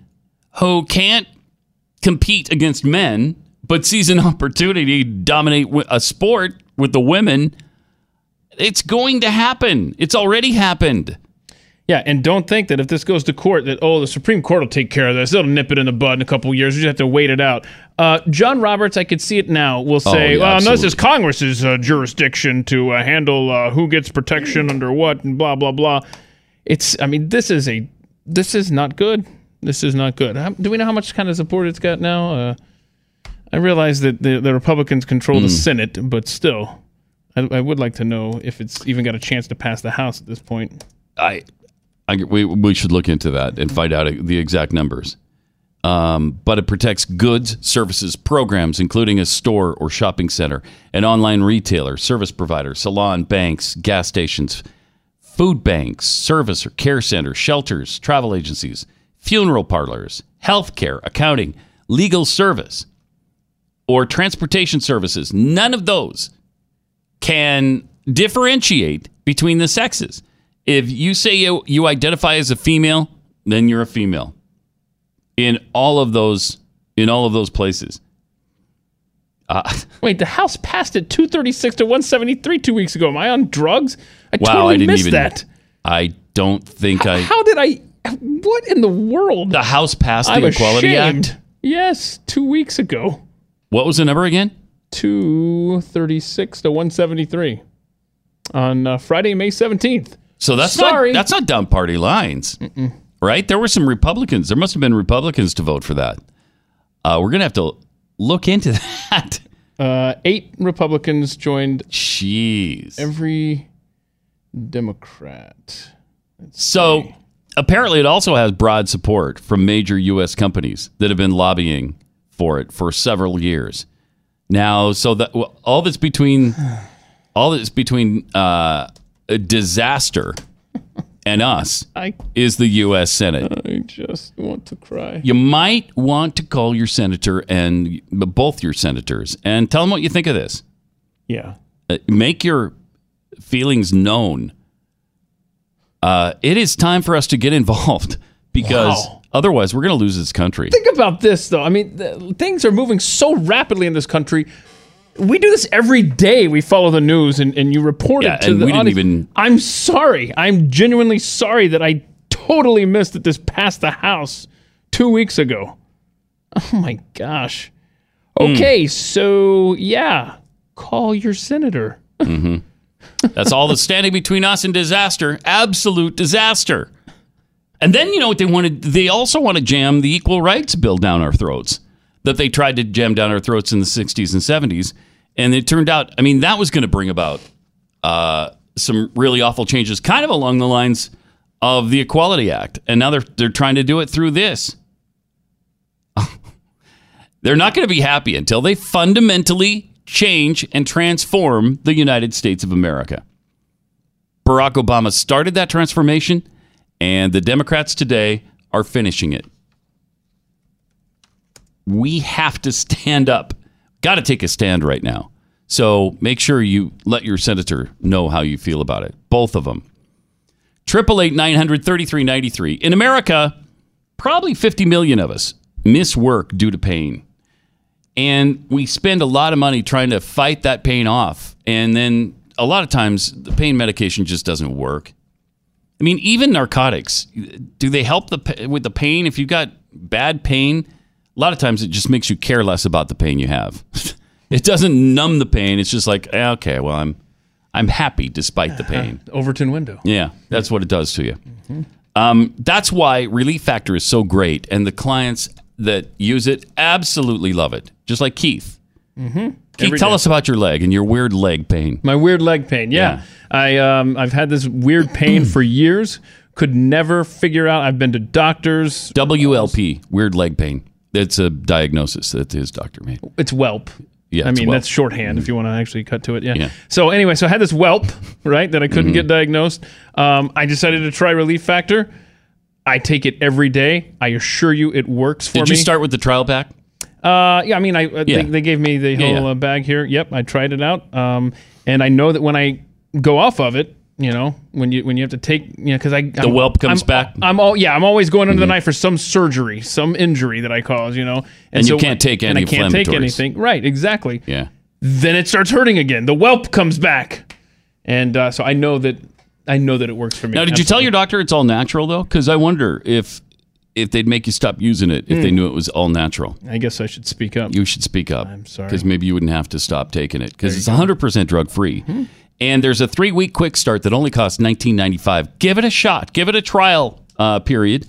who can't compete against men but sees an opportunity to dominate a sport with the women, it's going to happen. It's already happened. Yeah, and don't think that if this goes to court, that oh, the Supreme Court will take care of this. They'll nip it in the bud in a couple of years. We just have to wait it out. Uh, John Roberts, I could see it now. Will say, Oh, yeah, well, no, this is. Congress's uh, jurisdiction to uh, handle uh, who gets protection under what and blah blah blah. It's, I mean, this is a, this is not good. This is not good. How, do we know how much kind of support it's got now? Uh, I realize that the, the Republicans control Hmm. the Senate, but still, I, I would like to know if it's even got a chance to pass the House at this point. I, I we, we should look into that and find out the exact numbers. Um, but it protects goods, services, programs, including a store or shopping center, an online retailer, service provider, salon, banks, gas stations, food banks, service or care centers, shelters, travel agencies, funeral parlors, healthcare, accounting, legal service, or transportation services. None of those can differentiate between the sexes. If you say you, you identify as a female, then you're a female. In all of those in all of those places. Uh, Wait, the House passed it 236 to 173 two weeks ago. Am I on drugs? I wow, totally I didn't missed even that. I don't think I How did I? What in the world? the House passed the I'm Equality ashamed. Act. Yes, two weeks ago. What was the number again? 236 to 173 on uh, Friday, May 17th. So that's Sorry. not that's not down party lines, right? There were some Republicans. There must have been Republicans to vote for that. Uh, we're gonna have to look into that. Uh, eight Republicans joined Jeez. every Democrat. So apparently, it also has broad support from major U.S. companies that have been lobbying for it for several years now. So that all that's between all that's between uh, a disaster and us I, is the U.S. Senate. I just want to cry. You might want to call your senator and both your senators and tell them what you think of this. Yeah. Uh, make your feelings known. Uh, it is time for us to get involved because Wow. otherwise we're going to lose this country. Think about this, though. I mean, the, things are moving so rapidly in this country. We do this every day. We follow the news and, and you report Yeah, it to and the we didn't audience. even- I'm sorry. I'm genuinely sorry that I totally missed that this passed the House two weeks ago. Oh my gosh. Hmm. Okay, so yeah, call your senator. That's all that's standing between us and disaster. Absolute disaster. And then you know what they wanted? They also want to jam the equal rights bill down our throats that they tried to jam down our throats in the 60s and 70s. And it turned out, I mean, that was going to bring about uh, some really awful changes, kind of along the lines of the Equality Act. And now they're, they're trying to do it through this. they're not going to be happy until they fundamentally change and transform the United States of America. Barack Obama started that transformation, and the Democrats today are finishing it. We have to stand up. Got to take a stand right now. So make sure you let your senator know how you feel about it. Both of them. Triple eight nine hundred thirty three ninety three. In America, probably fifty million of us miss work due to pain and we spend a lot of money trying to fight that pain off and then a lot of times the pain medication just doesn't work i mean even narcotics do they help the with the pain if you've got bad pain a lot of times it just makes you care less about the pain you have it doesn't numb the pain it's just like eh, okay well i'm i'm happy despite the pain Overton window. yeah, that's what it does to you. Um, that's why Relief Factor is so great, and the clients that use it absolutely love it. Just like Keith. Mm-hmm. Keith, Every tell day. us about your leg and your weird leg pain. My weird leg pain. Yeah. I um I've had this weird pain for years. Could never figure out. I've been to doctors. WLP, weird leg pain. It's a diagnosis that his doctor made. It's whelp. Yeah, I mean that's shorthand if you want to actually cut to it. Yeah. Yeah. So anyway, so I had this whelp, right, that I couldn't Mm-hmm. get diagnosed. Um, I decided to try Relief Factor. I take it every day. I assure you, it works for Did me. Did you start with the trial pack? Uh, yeah, I mean, I uh, Yeah. they, they gave me the whole yeah. Uh, bag here. Yep, I tried it out. Um, and I know that when I go off of it, you know, when you when you have to take, you know, because I the whelp comes I'm, back? Mm-hmm. I'm all yeah, I'm always going under the knife for some surgery, some injury that I cause, you know, And you can't take and I can't take anything. Right, exactly. Yeah. Then it starts hurting again. The whelp comes back, and uh, so I know that I know that it works for me. Now, did you tell your doctor it's all natural though? Because I wonder if if they'd make you stop using it if they knew it was all natural. I guess I should speak up. You should speak up. I'm sorry. Because maybe you wouldn't have to stop taking it because it's 100% drug free. And there's a three week quick start that only costs 19.95. Give it a shot. Give it a trial uh, period.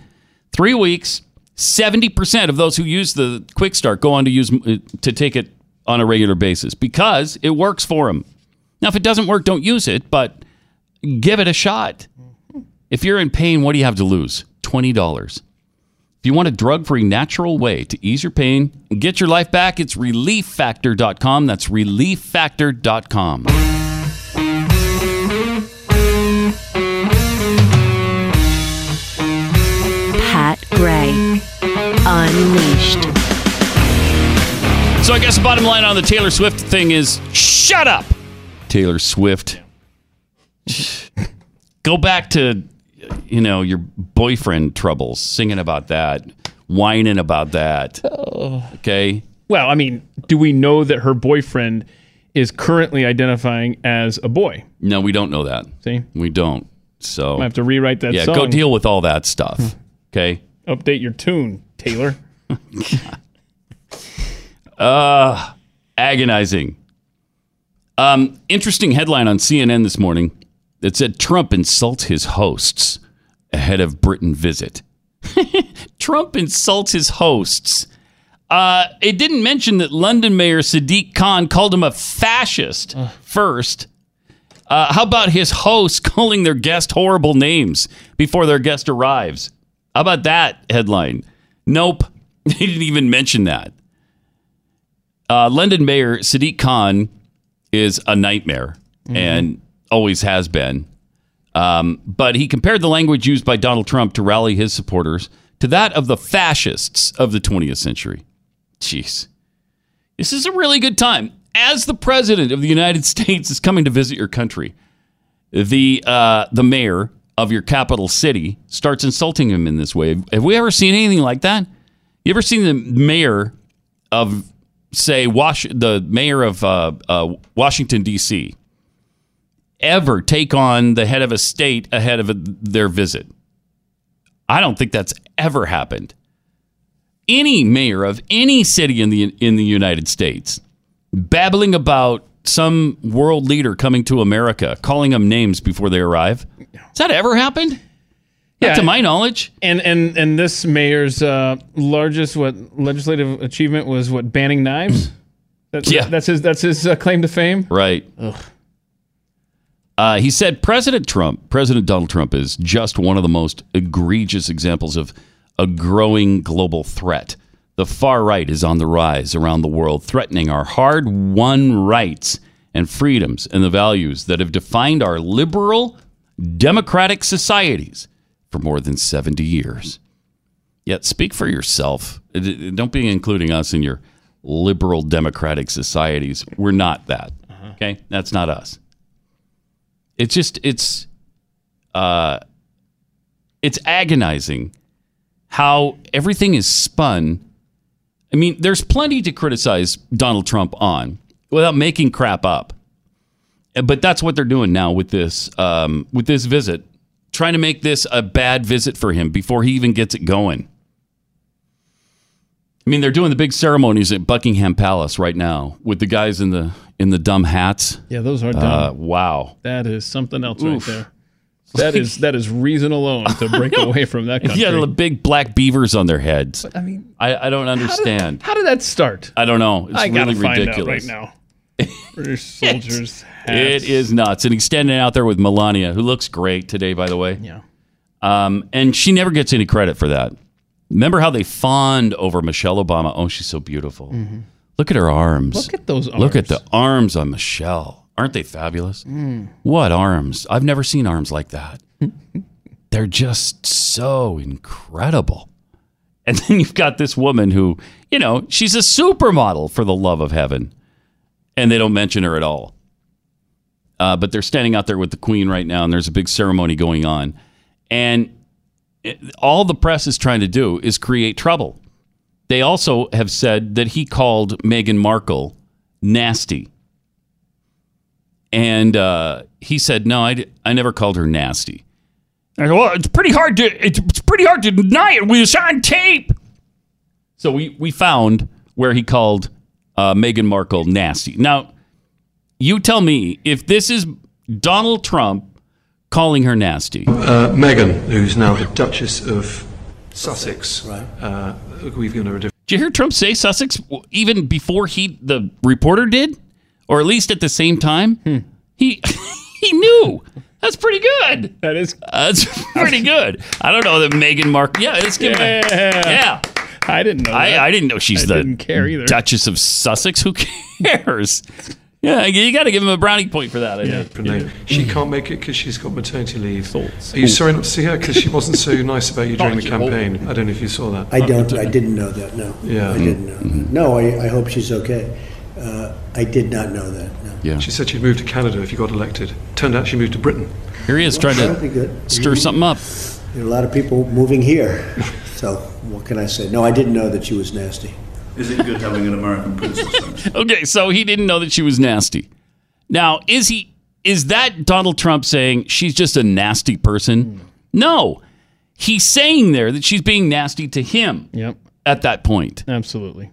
Three weeks. 70% of those who use the quick start go on to use uh, to take it on a regular basis because it works for them. Now, if it doesn't work, don't use it, but give it a shot. If you're in pain, what do you have to lose? $20. If you want a drug free, natural way to ease your pain and get your life back, it's relieffactor.com. That's relieffactor.com. Gray. Unleashed. So I guess the bottom line on the Taylor Swift thing is shut up, Taylor Swift. Go back to, you know, your boyfriend troubles, singing about that, whining about that. Okay. Well, I mean, do we know that her boyfriend is currently identifying as a boy? No, we don't know that. See, We don't. So I have to rewrite that yeah, song. go deal with all that stuff. Hmm. Okay. Update your tune, Taylor. agonizing. Um, interesting headline on CNN this morning that said Trump insults his hosts ahead of Britain visit. Trump insults his hosts. Uh, it didn't mention that London Mayor Sadiq Khan called him a fascist first. Uh, how about his hosts calling their guest horrible names before their guest arrives? How about that headline? Nope. They didn't even mention that. Uh, London Mayor Sadiq Khan is a nightmare and always has been. Um, but he compared the language used by Donald Trump to rally his supporters to that of the fascists of the 20th century. Jeez. This is a really good time. As the president of the United States is coming to visit your country, the uh, the mayor of your capital city starts insulting him in this way. Have we ever seen anything like that? You ever seen the mayor of say Wash the mayor of uh, uh, Washington D.C. ever take on the head of a state ahead of a, their visit? I don't think that's ever happened. Any mayor of any city in the in the United States babbling about some world leader coming to America, calling them names before they arrive. Has that ever happened? Not Yeah. to my knowledge. And and and this mayor's uh, largest what legislative achievement was what banning knives. That's, Yeah. that's his that's his uh, claim to fame. Right. Uh, he said President Trump, President Donald Trump, is just one of the most egregious examples of a growing global threat. The far right is on the rise around the world, threatening our hard won rights and freedoms and the values that have defined our liberal, democratic societies for more than 70 years. Yet speak for yourself. Don't be including us in your liberal democratic societies. We're not that. Okay? That's not us. It's just it's uh it's agonizing how everything is spun. I mean, there's plenty to criticize Donald Trump on without making crap up. Uh, But that's what they're doing now with this um, with this visit, trying to make this a bad visit for him before he even gets it going. I mean, they're doing the big ceremonies at Buckingham Palace right now with the guys in the in the dumb hats. Yeah, those are dumb. Uh, wow. that is something else oof. right there. That is that is reason alone to break away from that country. Yeah, the big black beavers on their heads. I mean, I, I don't understand. how did that start? I don't know. It's I gotta really find ridiculous. out right now. British soldiers. It hats. is nuts. And he's standing out there with Melania, who looks great today, by the way. Yeah. Um, and she never gets any credit for that. Remember how they fawned over Michelle Obama? Oh, she's so beautiful. Look at her arms. Look at those arms. Look at the arms on Michelle. Aren't they fabulous? What arms? I've never seen arms like that. They're just so incredible. And then you've got this woman who, you know, she's a supermodel for the love of heaven. And they don't mention her at all. Uh, but they're standing out there with the queen right now, and there's a big ceremony going on. And it- all the press is trying to do is create trouble. They also have said that he called Meghan Markle nasty. And uh, he said, no, I, d- I never called her nasty. I go, well, it's pretty hard to it's, it's pretty hard to deny it. We was on tape. So we we found where he called uh, Meghan Markle nasty. Now, you tell me if this is Donald Trump calling her nasty. Uh, Meghan, who's now the Duchess of Sussex, right. uh, we've given her a different. Did you hear Trump say Sussex even before he the reporter did, or at least at the same time? Hmm. He he knew. That's pretty good. That is. That's pretty good. I don't know that Meghan Mark. Yeah, let's give Yeah. it. a- Yeah. I didn't know. that. I, I didn't know she's I the didn't care. Duchess of Sussex. Who cares? Yeah, you got to give him a brownie point for that. I think. different name. She can't make it because she's got maternity leave. Are you sorry not to see her because she wasn't so nice about you during the campaign? I don't know if you saw that. I don't, I didn't know that, no. Yeah. I didn't know that. No, I, I hope she's okay. Uh, I did not know that, no. Yeah. She said she'd move to Canada if you got elected. Turned out she moved to Britain. Here he is trying to good. stir something up. There are a lot of people moving here, so what can I say? No, I didn't know that she was nasty. Is it good having an American princess? Okay, so he didn't know that she was nasty. Now, is he? Is that Donald Trump saying she's just a nasty person? No, he's saying there that she's being nasty to him Yep. at that point. Absolutely.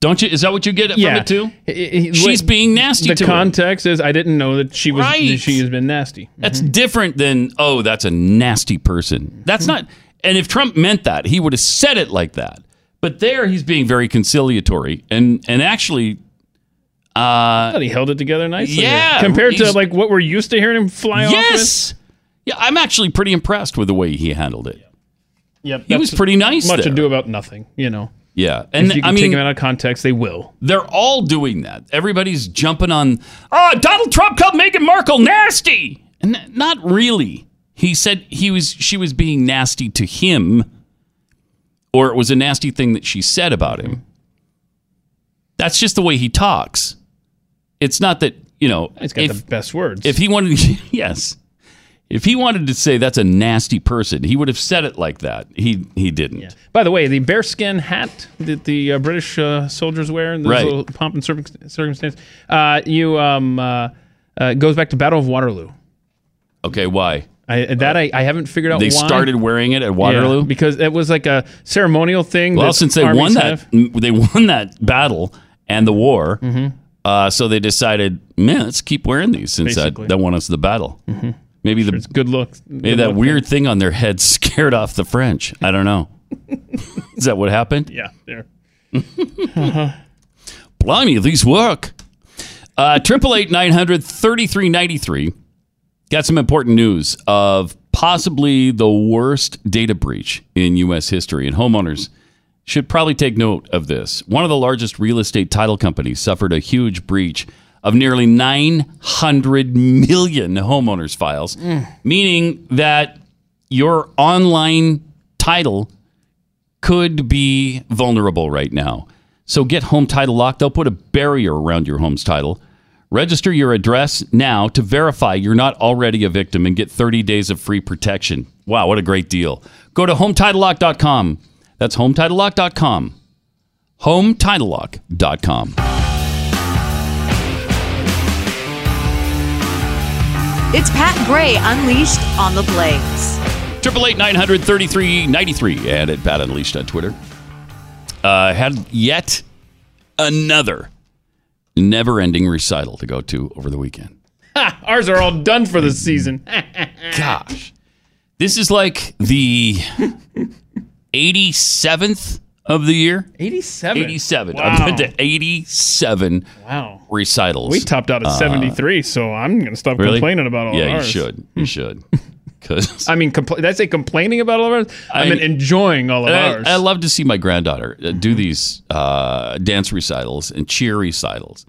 Don't you? Is that what you get from it too? He- he- She's being nasty The to him. context is I didn't know that she was. Right. that She has been nasty. That's different than oh, that's a nasty person. That's not. And if Trump meant that, he would have said it like that. But there, he's being very conciliatory and and actually, uh, But he held it together nicely. Yeah, Compared to like what we're used to hearing him fly off yes, yeah, I'm actually pretty impressed with the way he handled it. Yep. He was pretty nice Much there. ado about nothing. You know. Yeah, and if you can I take mean, him out of context, they will. they're all doing that. Everybody's jumping on. Oh, Donald Trump called Meghan Markle nasty, and not really. He said he was she was being nasty to him, or it was a nasty thing that she said about him. That's just the way he talks. It's not that you know. He's got if, the best words. if he wanted, yes, if he wanted to say that's a nasty person, he would have said it like that. He he didn't. By the way, the bearskin hat that the uh, British uh, soldiers wear in those Right. little pomp and circumstance, uh, you um, uh, uh, goes back to Battle of Waterloo. Okay, why? I, that I, I haven't figured out. They why. started wearing it at Waterloo. Yeah, because it was like a ceremonial thing. Well, since they won that, they won that battle and the war. Mm-hmm. Uh, so they decided, man, let's keep wearing these since that, Basically. that won us the battle. Maybe the It's good looks. maybe good that look weird thing on their head scared off the French. I don't know. Is that what happened? Yeah, there. Blimey, these work. Uh, Triple eight nine hundred thirty three ninety three. Got some important news of possibly the worst data breach in U.S. history, and homeowners should probably take note of this. One of the largest real estate title companies suffered a huge breach of nearly 900 million homeowners files, meaning that your online title could be vulnerable right now. So get home title locked. They'll put a barrier around your home's title. Register your address now to verify you're not already a victim and get 30 days of free protection. Wow, what a great deal. Go to hometitlelock.com. That's hometitlelock.com. Hometitlelock.com. It's Pat Gray Unleashed on the Blaze. Triple eight nine hundred thirty three ninety three and at Pat Unleashed on Twitter. Uh, had yet another never ending recital to go to over the weekend. Ha, ours are all done for the season. Gosh. This is like the 87th of the year. 87. 87. Wow. I'm to 87 Wow. recitals. We topped out at 73, so I'm going to stop Uh, Really? complaining about all yeah, ours. Yeah, you should. You should. because I mean, compl- did I say complaining about all of ours? I, mean, enjoying all of I, ours. I love to see my granddaughter uh, do these uh, dance recitals and cheer recitals.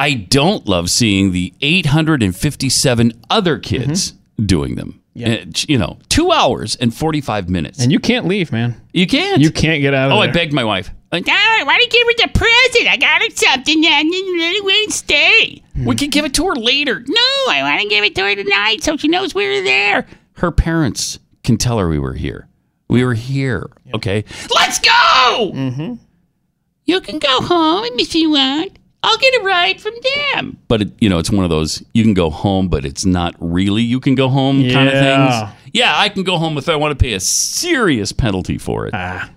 I don't love seeing the 857 other kids doing them. Yeah. You know, two hours and 45 minutes. and you can't leave, man. you can't. You can't get out of Oh, I begged my wife. Like, Ah, why don't you give her the present? I got her something and then won't stay. we can give it to her later. No, I want to give it to her tonight so she knows we were there. Her parents can tell her we were here. We were here. Okay. Let's go! Mm-hmm. You can go home if you want. I'll get a ride from them. But, it, you know, it's one of those you can go home, but it's not really you can go home kind of Yeah. things. Yeah, I can go home if I want to pay a serious penalty for it. Ah,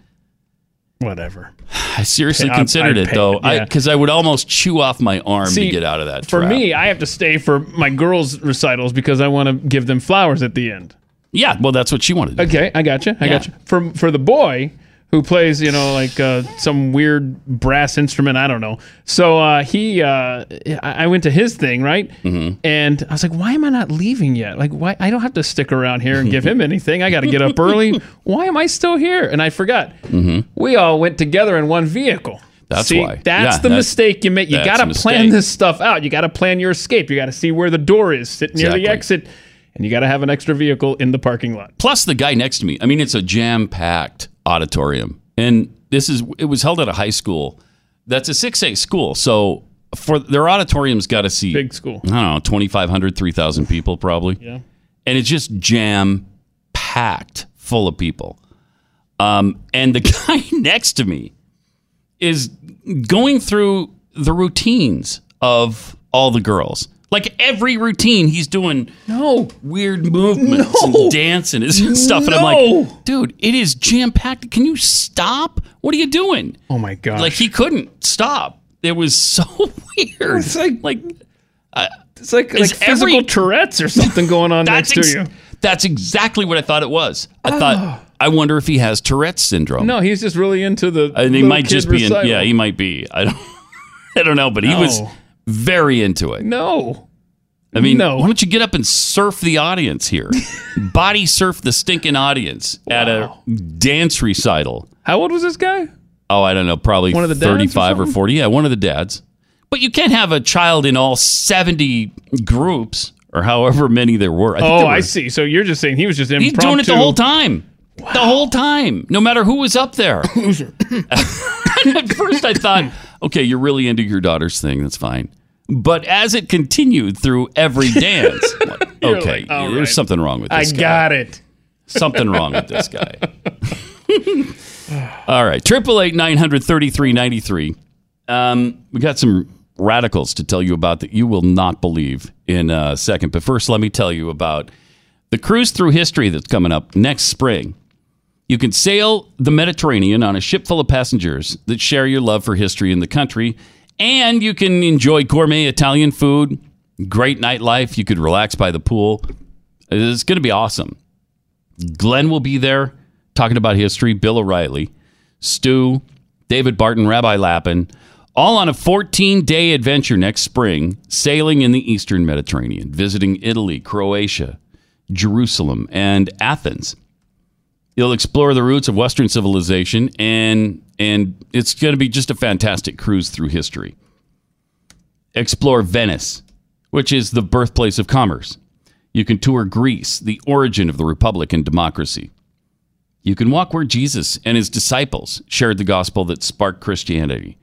whatever. I seriously I'd- considered I'd it pay though, it, yeah. because I, would almost chew off my arm See, to get out of that. For trap. me, I have to stay for my girls' recitals because I want to give them flowers at the end. yeah, well, that's what she wanted. to do. Okay, I got you. I Yeah. got you. For for the boy who plays, you know, like uh, some weird brass instrument, I don't know. So uh, he, uh, I went to his thing, right? Mm-hmm. And I was like, why am I not leaving yet? Like, why? I don't have to stick around here and give him anything. I got to get up early. Why am I still here? And I forgot. We all went together in one vehicle. Mm-hmm. That's See, why. That's Yeah, the that's- mistake you make. You got to plan this stuff out. You got to plan your escape. You got to see where the door is. Sit near Exactly. the exit. And you got to have an extra vehicle in the parking lot. Plus, the guy next to me. I mean, it's a jam-packed auditorium, and this is it was held at a high school. That's a six A school, so for their auditorium's got to seat Big school. I don't know, 2,500, 3,000 people probably. Yeah. and it's just jam packed full of people. Um, and the guy next to me is going through the routines of all the girls. Like every routine, he's doing No. weird movements No. and dancing and stuff. And I'm like, dude, it is jam packed. Can you stop? What are you doing? Oh my god! Like he couldn't stop. It was so weird. It's like- like It's like, like physical every- Tourette's or something going on next to you. That's exactly what I thought it was. I thought ah. I wonder if he has Tourette's syndrome. No, he's just really into the. and he might just be in. Yeah, he might be. I don't. I don't know, but he was No. Very into it. No. I mean, No. why don't you get up and surf the audience here? Body surf the stinking audience at a dance recital. How old was this guy? Oh, I don't know, probably One of the dads or 35 or, 40. Yeah, one of the dads. But you can't have a child in all 70 groups or however many there were. I think Oh, there I see. So you're just saying he was just impromptu. He's doing it the whole time. The whole time, no matter who was up there. At first, I thought, okay, you're really into your daughter's thing. That's fine. But as it continued through every dance, like, okay, like, there's right. something wrong with I this guy. I got it. Something wrong with this guy. All right, triple eight nine hundred thirty three ninety three. Um, we got some radicals to tell you about that you will not believe in a second. But first, let me tell you about the cruise through history that's coming up next spring. You can sail the Mediterranean on a ship full of passengers that share your love for history in the country, and you can enjoy gourmet Italian food, great nightlife. You could relax by the pool. It's going to be awesome. Glenn will be there talking about history, Bill O'Reilly, Stu, David Barton, Rabbi Lapin, all on a 14 day adventure next spring, sailing in the Eastern Mediterranean, visiting Italy, Croatia, Jerusalem, and Athens. You'll explore the roots of Western civilization, and, and it's going to be just a fantastic cruise through history. Explore Venice, which is the birthplace of commerce. You can tour Greece, the origin of the republic and democracy. You can walk where Jesus and his disciples shared the gospel that sparked Christianity.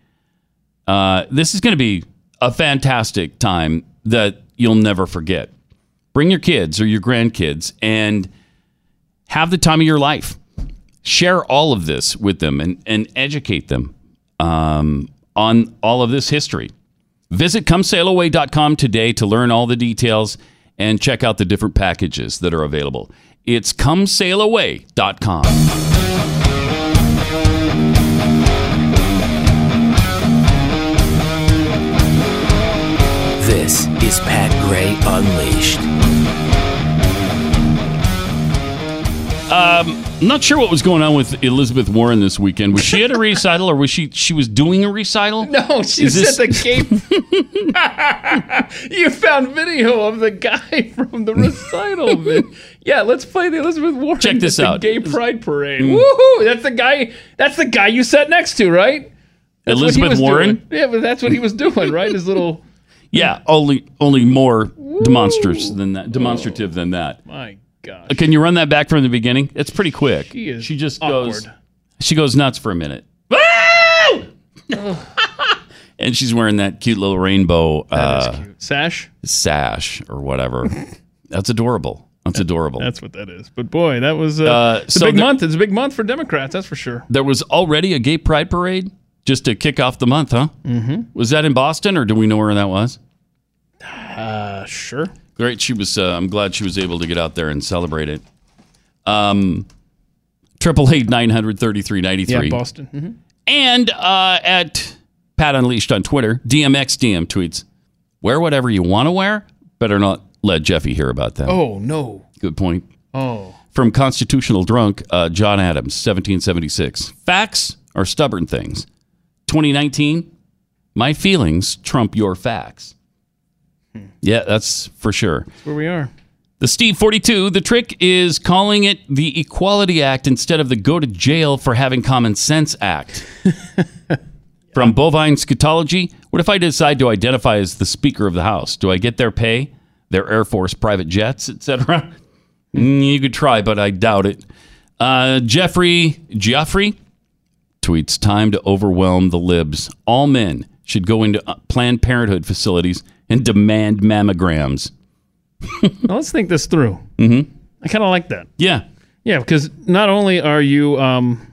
Uh, this is going to be a fantastic time that you'll never forget. Bring your kids or your grandkids and have the time of your life. Share all of this with them and, and educate them um, on all of this history. Visit comesailaway.com today to learn all the details and check out the different packages that are available. It's comesailaway.com. This is Pat Gray Unleashed. Um, I'm not sure what was going on with Elizabeth Warren this weekend. Was she at a recital or was she she was doing a recital? No, she Is was this- at the gay. you found video of the guy from the recital. Yeah, let's play the Elizabeth Warren. Check this out. Gay Pride Parade. Mm. Woohoo! That's the guy. That's the guy you sat next to, right? That's Elizabeth Warren? doing. Yeah, but that's what he was doing, right? His little. Yeah, only only more demonstrative than that. Demonstrative than that. My gosh. Can you run that back from the beginning? It's pretty quick. He is she just goes. She goes nuts for a minute. and she's wearing that cute little rainbow uh, Sash. sash or whatever. That's adorable. That's adorable. That's what that is. But boy, that was uh, Uh, it's a big the- month. It's a big month for Democrats. That's for sure. there was already a gay pride parade just to kick off the month, huh? Mm-hmm. Was that in Boston, or do we know where that was? Uh, sure. Great. She was. Uh, I'm glad she was able to get out there and celebrate it. Um, triple eight nine hundred thirty three ninety three. Yeah. Boston. Mhm. And uh, at Pat Unleashed on Twitter, DMX DM tweets, "Wear whatever you want to wear. Better not let Jeffy hear about that." Oh no. Good point. Oh. From Constitutional Drunk, uh, John Adams, 1776. Facts are stubborn things. 2019, my feelings trump your facts. Yeah, that's for sure. That's where we are. The Steve 42, the trick is calling it the Equality Act instead of the Go to Jail for Having Common Sense Act. From Bovine Scatology, what if I decide to identify as the Speaker of the House? Do I get their pay, their Air Force private jets, etc.? Mm, you could try, but I doubt it. Uh, Jeffrey Geoffrey tweets Time to overwhelm the libs. All men should go into uh, Planned Parenthood facilities and demand mammograms. Now, let's think this through. Mm-hmm. I kind of like that. Yeah. Yeah, because not only are you um,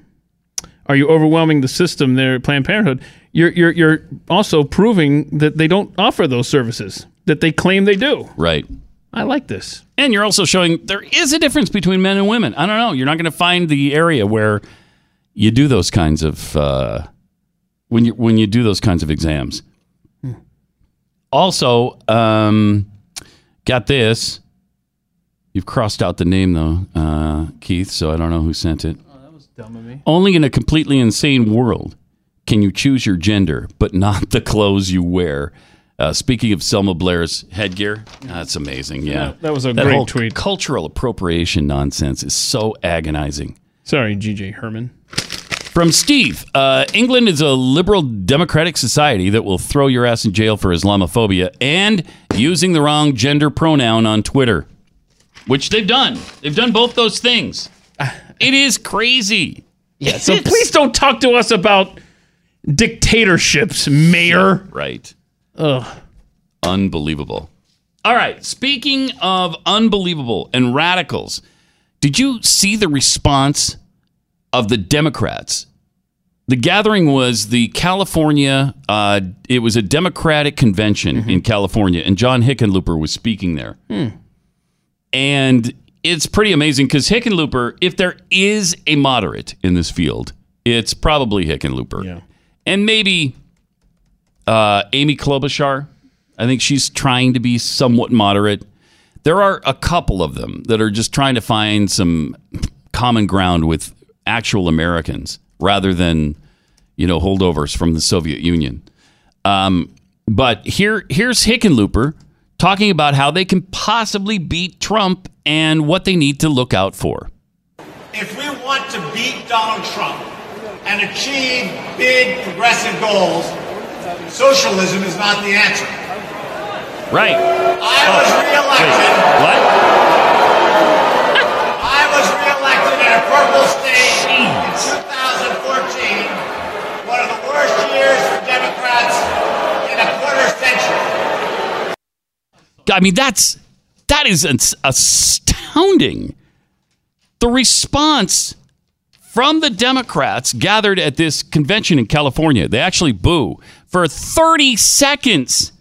are you overwhelming the system there at Planned Parenthood, you're you're you're also proving that they don't offer those services that they claim they do. Right. I like this. And you're also showing there is a difference between men and women. I don't know. You're not going to find the area where you do those kinds of uh, when you when you do those kinds of exams. Also, um, got this. You've crossed out the name though, uh, Keith. So I don't know who sent it. Dumb of me. Only in a completely insane world can you choose your gender, but not the clothes you wear. Uh, speaking of Selma Blair's headgear, that's amazing. Yeah, Yeah, that was a that great tweet. Cultural appropriation nonsense is so agonizing. Sorry, GJ Herman. From Steve, uh, England is a liberal democratic society that will throw your ass in jail for Islamophobia and using the wrong gender pronoun on Twitter, which they've done. They've done both those things. It is crazy. Yeah, so please don't talk to us about dictatorships, Mayor. Right. Ugh. Unbelievable. All right. Speaking of unbelievable and radicals, did you see the response of the Democrats? The gathering was the California, uh, it was a Democratic convention in California, and John Hickenlooper was speaking there. And it's pretty amazing because Hickenlooper, if there is a moderate in this field, it's probably Hickenlooper. Yeah. And maybe uh, Amy Klobuchar. I think she's trying to be somewhat moderate. There are a couple of them that are just trying to find some common ground with actual Americans rather than, you know, holdovers from the Soviet Union. Um, but here, here's Hickenlooper talking about how they can possibly beat Trump and what they need to look out for. If we want to beat Donald Trump and achieve big progressive goals, socialism is not the answer. Right. I was reelected. What? I was reelected in a purple state 2014, one of the worst years for Democrats in a quarter century. I mean, that's that is astounding. The response from the Democrats gathered at this convention in California, they actually boo for 30 seconds.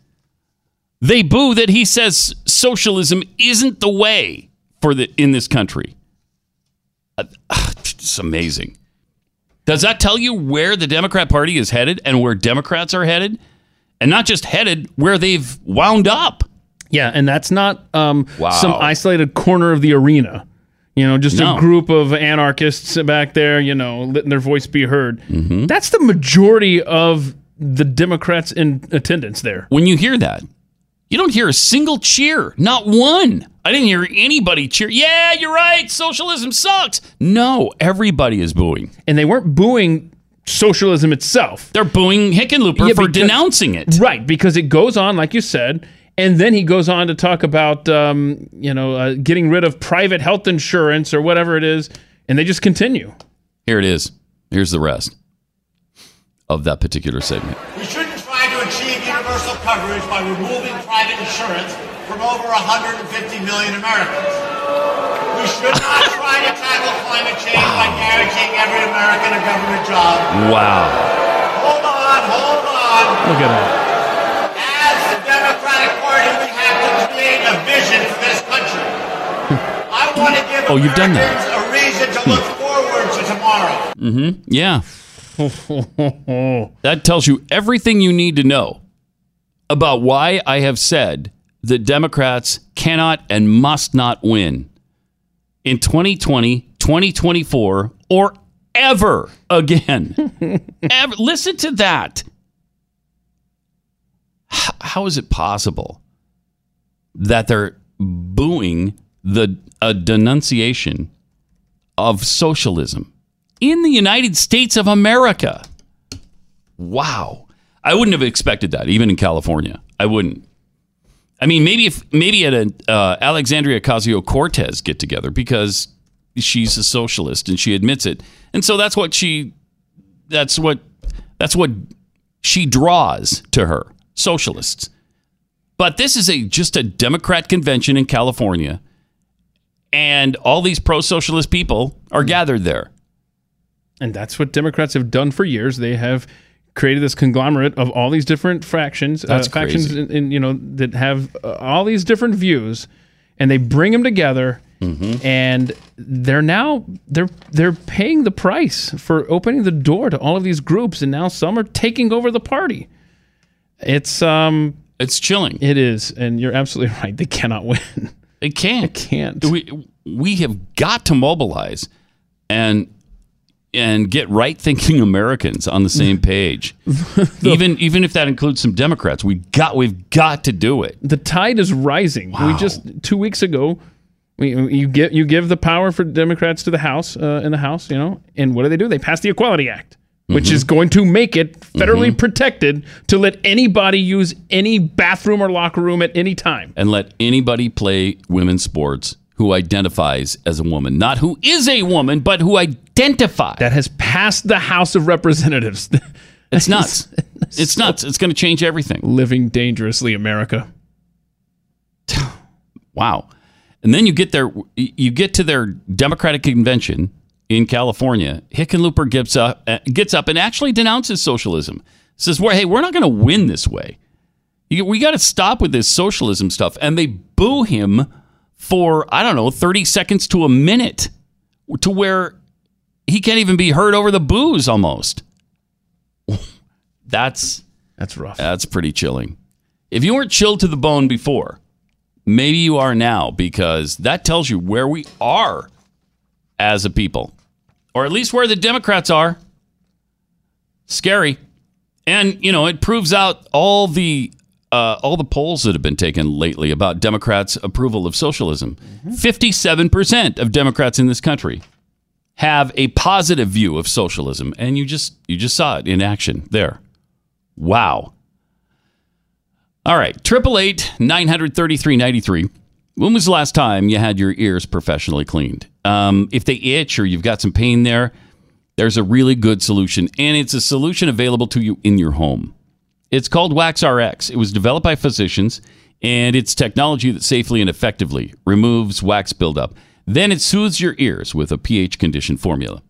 They boo that he says socialism isn't the way for the in this country. Uh, It's amazing. Does that tell you where the Democrat Party is headed and where Democrats are headed? And not just headed, where they've wound up. Yeah, and that's not um, Wow. some isolated corner of the arena. You know, just No. a group of anarchists back there, you know, letting their voice be heard. Mm-hmm. That's the majority of the Democrats in attendance there. When you hear that, you don't hear a single cheer, not one. I didn't hear anybody cheer. Yeah, you're right. Socialism sucks. No, everybody is booing. And they weren't booing socialism itself. They're booing Hickenlooper Yeah, for because- denouncing it. Right, because it goes on, like you said, and then he goes on to talk about, um, you know, uh, getting rid of private health insurance or whatever it is, and they just continue. Here it is. Here's the rest of that particular segment. We shouldn't try to achieve universal coverage by removing private insurance from over 150 million Americans. We should not try to tackle climate change by guaranteeing every American a government job. Wow. Hold on, hold on. Look at that. As the Democratic Party, we have to create a vision for this country. I want to give Oh, you've done that. Americans a reason to look forward to tomorrow. Mm-hmm. Yeah. that tells you everything you need to know about why I have said that Democrats cannot and must not win in 2020, 2024, or ever again. ever. Listen to that. How is it possible that they're booing the a denunciation of socialism in the United States of America? Wow. I wouldn't have expected that, even in California. I wouldn't. I mean, maybe if maybe at an uh, Alexandria Ocasio Cortez get together because she's a socialist and she admits it, and so that's what she, that's what, that's what she draws to her socialists. But this is a just a Democrat convention in California, and all these pro-socialist people are gathered there. And that's what Democrats have done for years. They have created this conglomerate of all these different fractions, That's uh, factions, in, in, you know, that have uh, all these different views, and they bring them together. Mm-hmm. And they're now they're they're paying the price for opening the door to all of these groups, and now some are taking over the party. It's um, it's chilling. It is, and you're absolutely right. They cannot win. They can't. They can't. We we have got to mobilize and and get right thinking Americans on the same page. even even if that includes some Democrats, we got we've got to do it. the tide is rising. We just two weeks ago, we, you get you give the power for Democrats to the House uh, in the House, you know, and what do they do? They pass the Equality Act, which Mm-hmm. is going to make it federally protected to let anybody use any bathroom or locker room at any time. And let anybody play women's sports who identifies as a woman, not who is a woman, but who identifies. That has passed the House of Representatives. It's nuts. it's nuts. It's going to change everything. Living dangerously, America. Wow. And then you get there, you get to their Democratic convention in California. Hickenlooper gets up, uh, gets up and actually denounces socialism. Says, "Well, hey, we're not going to win this way. We got to stop with this socialism stuff." And they boo him for I don't know, thirty seconds to a minute, to where he can't even be heard over the booze Almost. That's that's rough. That's pretty chilling. If you weren't chilled to the bone before, maybe you are now because that tells you where we are as a people, or at least where the Democrats are. Scary, and you know it proves out all the uh, all the polls that have been taken lately about Democrats' approval of socialism. 57 percent of Democrats in this country have a positive view of socialism, and you just you just saw it in action there. Wow. All right, triple eight nine hundred thirty three ninety three. When was the last time you had your ears professionally cleaned? Um, if they itch or you've got some pain there, there's a really good solution, and it's a solution available to you in your home. It's called Wax RX. It was developed by physicians, and it's technology that safely and effectively removes wax buildup. Then it soothes your ears with a pH conditioned formula.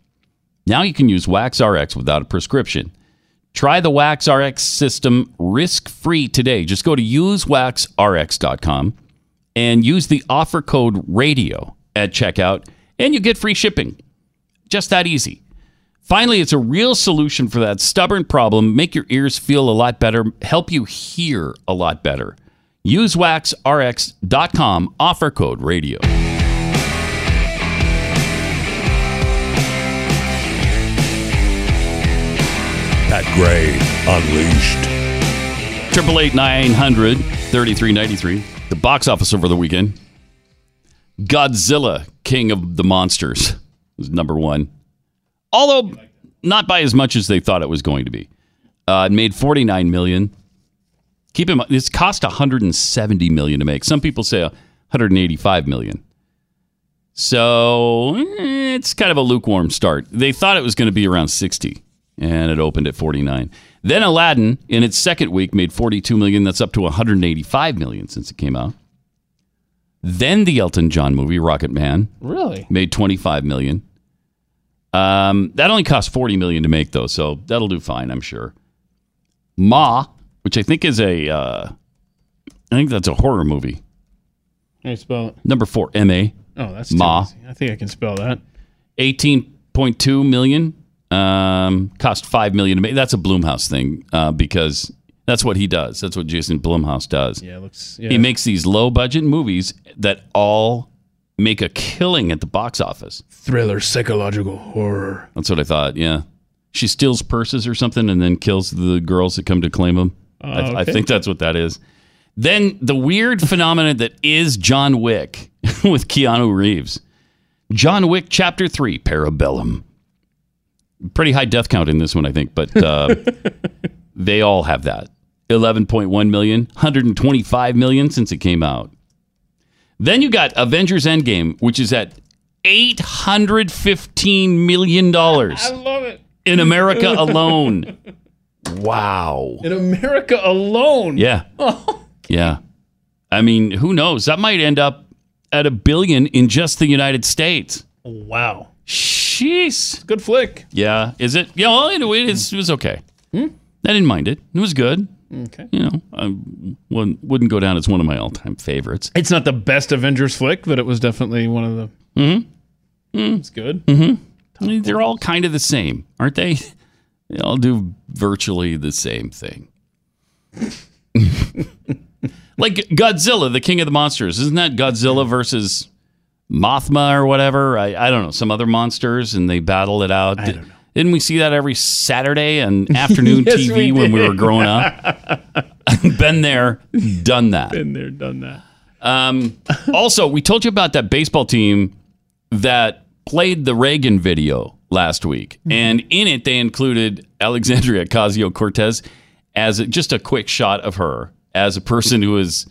Now you can use Wax RX without a prescription. Try the Wax RX system risk free today. Just go to usewaxrx.com and use the offer code radio at checkout, and you get free shipping. Just that easy. Finally, it's a real solution for that stubborn problem. Make your ears feel a lot better, help you hear a lot better. Usewaxrx.com, offer code radio. Pat Gray Unleashed. Triple eight nine hundred thirty three ninety three. The box office over the weekend. Godzilla, King of the Monsters, was number one. Although not by as much as they thought it was going to be. Uh, it made forty nine million. Keep in mind, it's cost one hundred and seventy million to make. Some people say one hundred and eighty five million. So eh, it's kind of a lukewarm start. They thought it was going to be around 60 and it opened at 49. Then Aladdin in its second week made 42 million. That's up to 185 million since it came out. Then the Elton John movie Rocket Man Really? made 25 million. Um, that only cost 40 million to make though, so that'll do fine, I'm sure. Ma, which I think is a uh, I think that's a horror movie. How you spell it? Number 4, M A. Oh, that's Ma. easy. I think I can spell that. 18.2 million um, cost 5 million to make that's a Blumhouse thing uh, because that's what he does. That's what Jason Blumhouse does. Yeah, it looks. he makes these low budget movies that all make a killing at the box office. Thriller, psychological horror. that's what I thought yeah. She steals purses or something and then kills the girls that come to claim them I, I Oh, okay. think that's what that is. Then the weird phenomenon that is John Wick with Keanu Reeves. John Wick Chapter 3 Parabellum pretty high death count in this one, I think, but uh, they all have that. 11.1 million, 125 million since it came out. Then you got Avengers Endgame, which is at 815 million dollars I love it. in America alone. Wow. In America alone. Yeah. Yeah. I mean, who knows? That might end up at a billion in just the United States. Wow. Jeez. Good flick. Yeah. Is it? Yeah. Well, anyway, it, is, it was okay. I didn't mind it. It was good. Okay. You know, I wouldn't, wouldn't go down as one of my all-time favorites. It's not the best Avengers flick, but it was definitely one of the. Mm-hmm. It's good. Mm-hmm. They're all kind of the same, aren't they? They all do virtually the same thing. like Godzilla, the king of the monsters. Isn't that Godzilla versus Mothra or whatever? I, I don't know. Some other monsters, and they battle it out. I don't know. Didn't we see that every Saturday and afternoon Yes, TV we when we were growing up? Been there, done that. Been there, done that. Um, also, we told you about that baseball team that played the Reagan video last week, and in it they included Alexandria Ocasio Cortez as a, just a quick shot of her as a person who is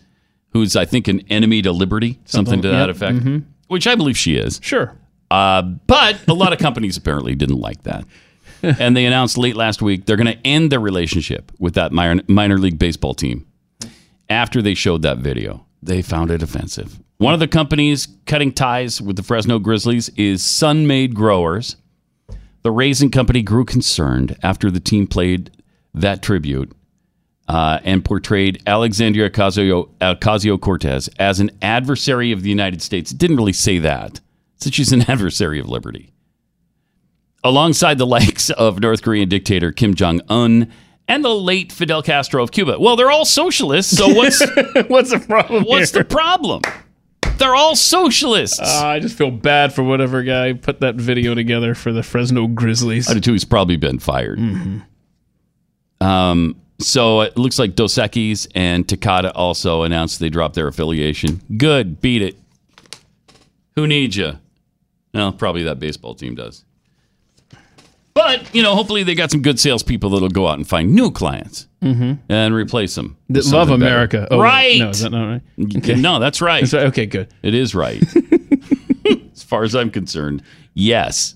who's I think an enemy to liberty, something, to that yep, effect, mhm. Which I believe she is. Sure. Uh, but a lot of companies apparently didn't like that. and they announced late last week they're going to end their relationship with that minor, minor league baseball team after they showed that video. They found it offensive. One of the companies cutting ties with the Fresno Grizzlies is Sun-Maid Growers. The raisin company grew concerned after the team played that tribute uh, and portrayed Alexandria Ocasio Cortez as an adversary of the United States. It didn't really say that. Said she's an adversary of liberty. Alongside the likes of North Korean dictator Kim Jong un and the late Fidel Castro of Cuba. Well, they're all socialists, so what's what's the problem? What's here? the problem? They're all socialists. Uh, I just feel bad for whatever guy put that video together for the Fresno Grizzlies. I do too. He's probably been fired. Um, so it looks like Dos Equis and Takata also announced they dropped their affiliation. Good, beat it. Who needs you? Well, probably that baseball team does. But you know, hopefully they got some good salespeople that'll go out and find new clients Mhm. and replace them. That love better. America. Oh, right? No, is that not right? Okay. No, that's right. That's right. Okay, good. It is right. as far as I'm concerned, yes.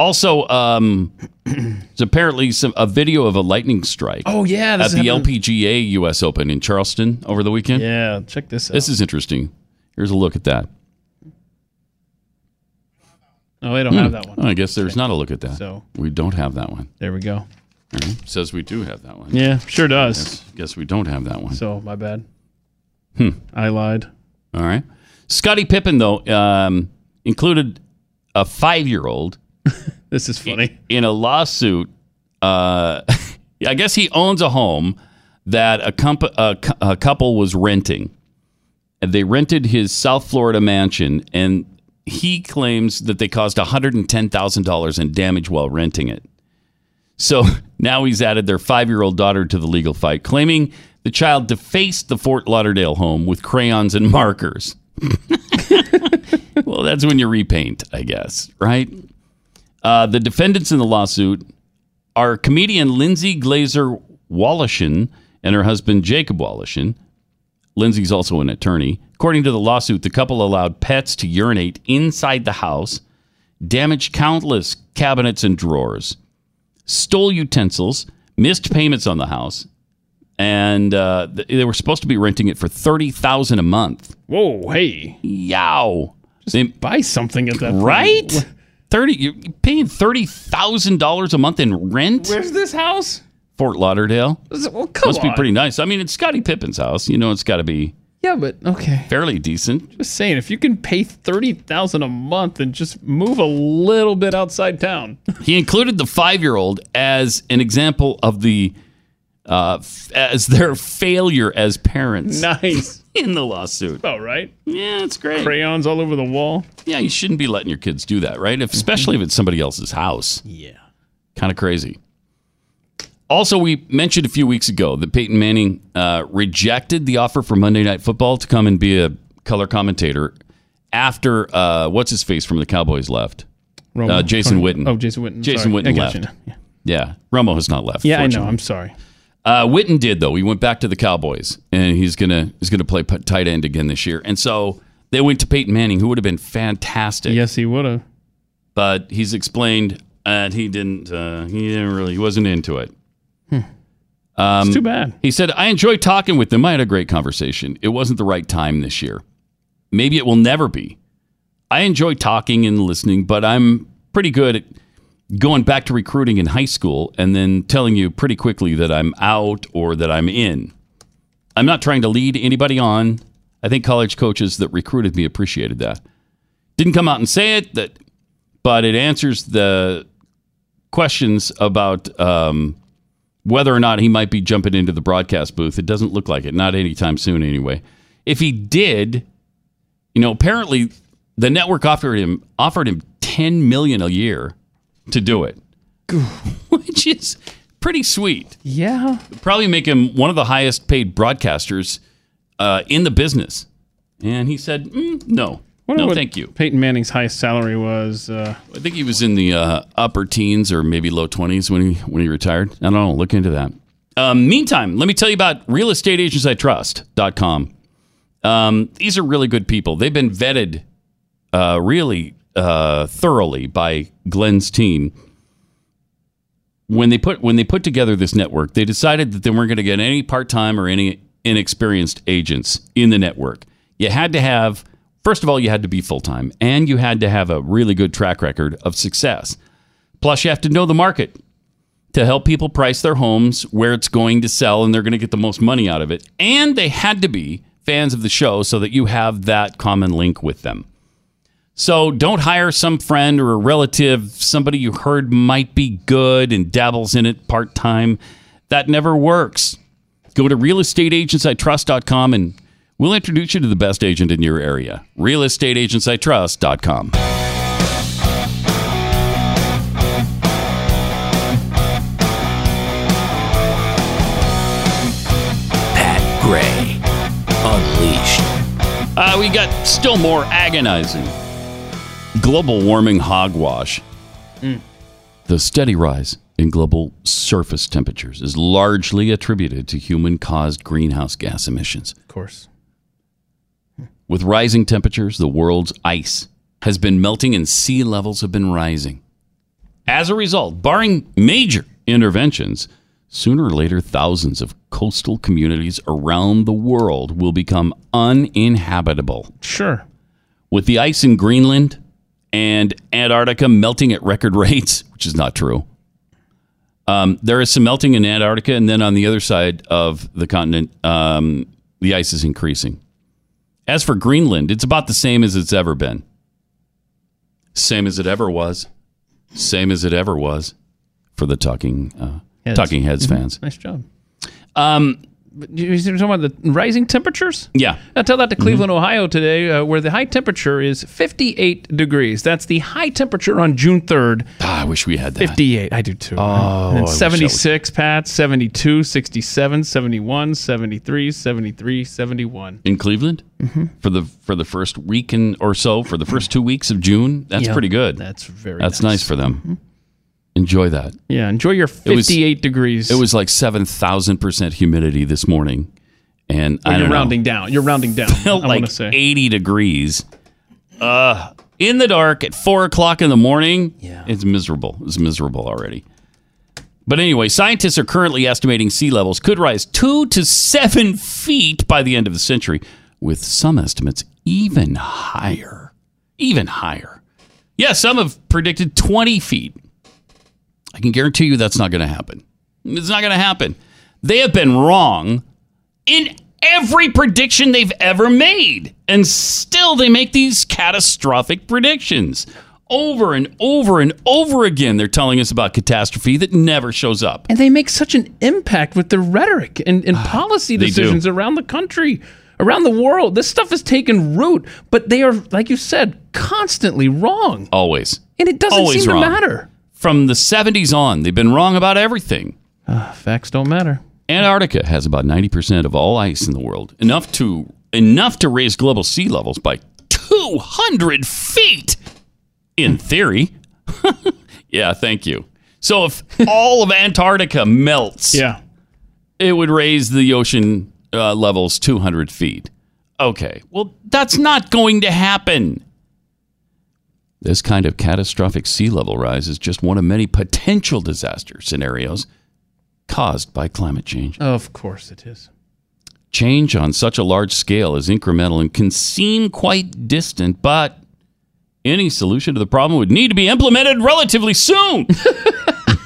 Also, um, there's apparently some a video of a lightning strike. Oh, yeah, at this the happened- LPGA U.S. Open in Charleston over the weekend. Yeah, check this out. This is interesting. Here's a look at that. Oh, we don't Hmm. have that one. I guess there's not a look at that. So- we don't have that one. There we go. All right. Says we do have that one. Yeah, sure does. Guess, guess we don't have that one. So my bad. Hmm. I lied. All right. Scottie Pippen, though, um, included a five year old. this is funny. In a lawsuit, uh, I guess he owns a home that a, comp- a, a couple was renting. And they rented his South Florida mansion, and he claims that they caused $110,000 in damage while renting it. So now he's added their five year old daughter to the legal fight, claiming the child defaced the Fort Lauderdale home with crayons and markers. well, that's when you repaint, I guess, right? Uh, the defendants in the lawsuit are comedian Lindsay Glazer Wallishin and her husband Jacob Wallishin. Lindsay's also an attorney. According to the lawsuit, the couple allowed pets to urinate inside the house, damaged countless cabinets and drawers, stole utensils, missed payments on the house, and uh, they were supposed to be renting it for thirty thousand a month. Whoa, hey, yow! Just buy something at that point. Thirty, you're paying thirty thousand dollars a month in rent. Where's this house? Fort Lauderdale. Well, come Must be pretty nice. I mean, it's Scottie Pippen's house. You know, it's got to be Yeah, but okay. fairly decent. Just saying, if you can pay thirty thousand a month and just move a little bit outside town, He included the five-year-old as an example of the uh, f- as their failure as parents. nice. in the lawsuit. All right. Yeah, it's great. Crayons all over the wall. Yeah, you shouldn't be letting your kids do that, right? If, especially if it's somebody else's house. Yeah. Kind of crazy. Also, we mentioned a few weeks ago that Peyton Manning uh, rejected the offer for Monday Night Football to come and be a color commentator after uh, what's his face from the Cowboys left, Romo. uh, Jason Witten. Oh, Jason Witten. Jason Sorry. Witten left. you. Yeah. Yeah, Romo has not left. Yeah, I know. I'm sorry. Uh, Witten did though. He went back to the Cowboys, and he's gonna he's gonna play tight end again this year. And so they went to Peyton Manning, who would have been fantastic. Yes, he would have. but he's explained and he didn't. Uh, he didn't really. He wasn't into it. Um, It's too bad. He said, "I enjoyed talking with them. I had a great conversation. It wasn't the right time this year. Maybe it will never be. I enjoy talking and listening, but I'm pretty good at going back to recruiting in high school and then telling you pretty quickly that I'm out or that I'm in. I'm not trying to lead anybody on. I think college coaches that recruited me appreciated that. Didn't come out and say it, that, but it answers the questions about um, whether or not he might be jumping into the broadcast booth. It doesn't look like it, not anytime soon anyway. If he did, you know, apparently the network offered him offered him 10 million a year to do it. Which is pretty sweet. Yeah. Probably make him one of the highest paid broadcasters uh, in the business. And he said, mm, no. Wonder No, thank you. Peyton Manning's highest salary was. Uh, I think he was in the uh, upper teens or maybe low 20s when he when he retired. I don't know. Look into that. Um, meantime, let me tell you about realestateagentsitrust.com. Um, these are really good people. They've been vetted uh, really uh, thoroughly by Glenn's team. When they put when they put together this network, they decided that they weren't going to get any part time or any inexperienced agents in the network. You had to have first of all, you had to be full time, and you had to have a really good track record of success. Plus, you have to know the market to help people price their homes where it's going to sell and they're going to get the most money out of it. And they had to be fans of the show so that you have that common link with them. So don't hire some friend or a relative, somebody you heard might be good and dabbles in it part time. That never works. Go to realestateagentsitrust.com and we'll introduce you to the best agent in your area. realestateagentsitrust.com. Pat Gray Unleashed. Uh, we got still more agonizing global warming hogwash. Mm. The steady rise in global surface temperatures is largely attributed to human caused greenhouse gas emissions. of course. With rising temperatures, the world's ice has been melting and sea levels have been rising. As a result, barring major interventions, sooner or later, thousands of coastal communities around the world will become uninhabitable. Sure. With the ice in Greenland and Antarctica melting at record rates, which is not true. Um, there is some melting in Antarctica, and then on the other side of the continent, um, the ice is increasing. As for Greenland, it's about the same as it's ever been. Same as it ever was. Same as it ever was for the Talking uh, Heads. Talking Heads Mhm. fans. Nice job. Um, But You you talking about the rising temperatures? Yeah. I tell that to Cleveland, Ohio today, uh, where the high temperature is 58 degrees. That's the high temperature on June 3rd. Ah, I wish we had that. 58. I do too. Oh, and wish that was- 76, Pat, 72, 67, 71, 73, 73, 71. in Cleveland Mhm. for the for the first week and or so for the first two weeks of June. That's Yeah, pretty good. that's very That's nice. nice, for them. Enjoy that. Yeah, enjoy your It was- 58 degrees. It was like seven thousand percent humidity this morning, and Well, I you're don't know, rounding down. You're rounding down. felt I like say. eighty degrees. Uh, in the dark at four o'clock in the morning. Yeah, it's miserable. It's miserable already. But anyway, scientists are currently estimating sea levels could rise two to seven feet by the end of the century, with some estimates even higher. Even higher. Yeah, some have predicted 20 feet. I can guarantee you that's not going to happen. It's not going to happen. They have been wrong in every prediction they've ever made. And still, they make these catastrophic predictions. Over and over and over again, they're telling us about catastrophe that never shows up. And they make such an impact with their rhetoric and, and ah, policy They do. decisions around the country, around the world. This stuff has taken root, but they are, like you said, constantly wrong. Always. And it doesn't Always seem wrong. to matter. From the 70s on, they've been wrong about everything. Uh, facts don't matter. Antarctica has about 90% of all ice in the world, enough to enough to raise global sea levels by 200 feet in theory. yeah, thank you. So if all of Antarctica melts, yeah, it would raise the ocean uh, levels 200 feet. Okay, well, that's not going to happen. This kind of catastrophic sea level rise is just one of many potential disaster scenarios caused by climate change. Of course it is. Change on such a large scale is incremental and can seem quite distant, but any solution to the problem would need to be implemented relatively soon.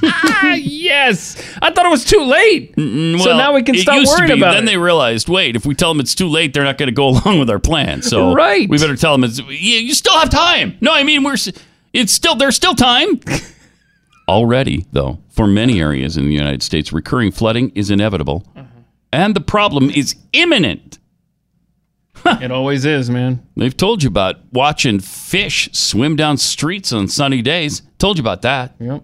ah, yes. I thought it was too late. so Well, now we can stop worrying be, about Then it. Then they realized, wait, if we tell them it's too late, they're not going to go along with our plan. So Right. we better tell them it's you, you still have time. No, I mean we're it's still there's still time. Already, though, for many areas in the United States, recurring flooding is inevitable, mm-hmm. and the problem is imminent. it always is, man. They've told you about watching fish swim down streets on sunny days. Told you about that. Yep.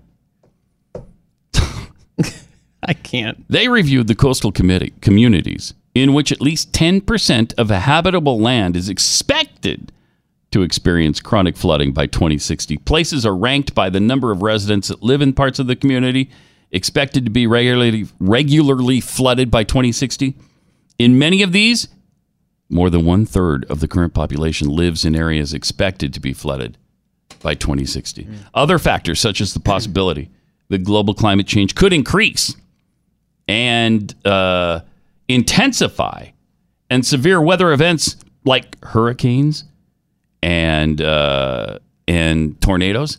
I can't. They reviewed the coastal committee, communities in which at least 10% of habitable land is expected to experience chronic flooding by 2060. Places are ranked by the number of residents that live in parts of the community expected to be regularly regularly flooded by 2060. In many of these, more than one third of the current population lives in areas expected to be flooded by 2060. Mm. Other factors, such as the possibility that global climate change could increase and uh, intensify, and severe weather events like hurricanes and uh, and tornadoes,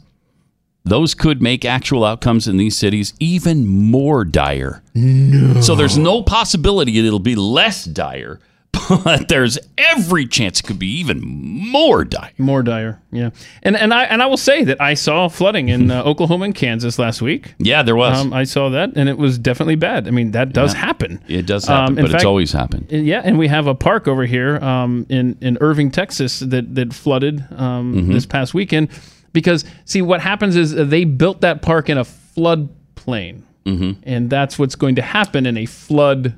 those could make actual outcomes in these cities even more dire. No. So there's no possibility it'll be less dire, but there's every chance it could be even more dire. More dire, yeah. And and I and I will say that I saw flooding in uh, Oklahoma and Kansas last week. Yeah, there was. Um, I saw that, and it was definitely bad. I mean, that does Yeah. happen. It does happen, Um, but it's always happened. Yeah, and we have a park over here um, in in Irving, Texas, that that flooded um, Mhm. this past weekend. Because see, what happens is uh, they built that park in a floodplain, Mm-hmm. and that's what's going to happen in a flood.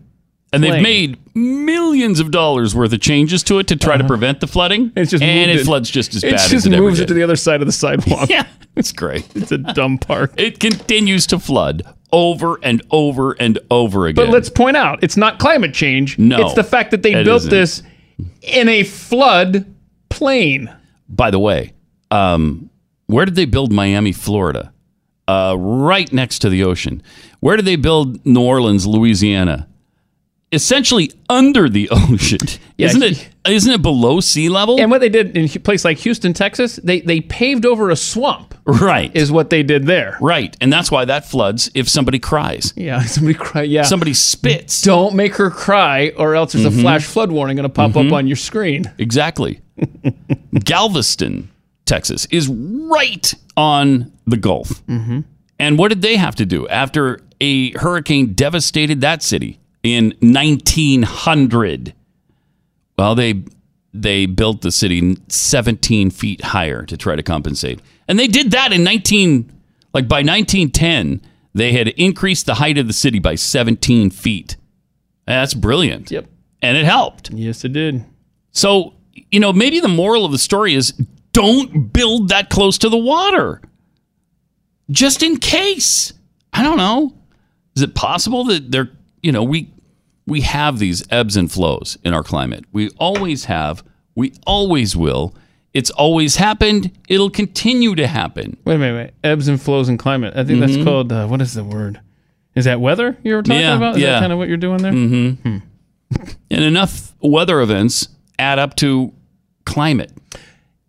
And they've made millions of dollars worth of changes to it to try to prevent the flooding. It's just and moved it floods just as it bad just as it ever moves it to the other side of the sidewalk. Yeah, it's great. It's a dumb park. It continues to flood over and over and over again. But let's point out, it's not climate change. No, it's the fact that they built isn't. this in a flood plain. By the way, um, where did they build Miami, Florida? Uh, right next to the ocean. Where did they build New Orleans, Louisiana? Essentially under the ocean. Yeah, isn't it? Isn't it below sea level? And what they did in a place like Houston, Texas, they they paved over a swamp. Right. Is what they did there. Right. And that's why that floods if somebody cries. Yeah, somebody cry. Yeah, Somebody spits. Don't make her cry, or else there's Mhm. a flash flood warning going to pop Mhm. up on your screen. Exactly. Galveston, Texas, is right on the Gulf. Mm-hmm. And what did they have to do after a hurricane devastated that city? In 1900. Well, they they built the city 17 feet higher to try to compensate, and they did that in 19 like by 1910 they had increased the height of the city by 17 feet. That's brilliant. Yep. And it helped. Yes, it did. So, you know, maybe the moral of the story is don't build that close to the water. Just in case. I don't know. Is it possible that there, you know, we we have these ebbs and flows in our climate. We always have, we always will. It's always happened. It'll continue to happen. Wait a minute, wait. Ebbs and flows in climate. I think that's Mhm. called, uh, what is the word? Is that weather you were talking Yeah, about? Is yeah. that kind of what you're doing there? Mm-hmm. And enough weather events add up to climate.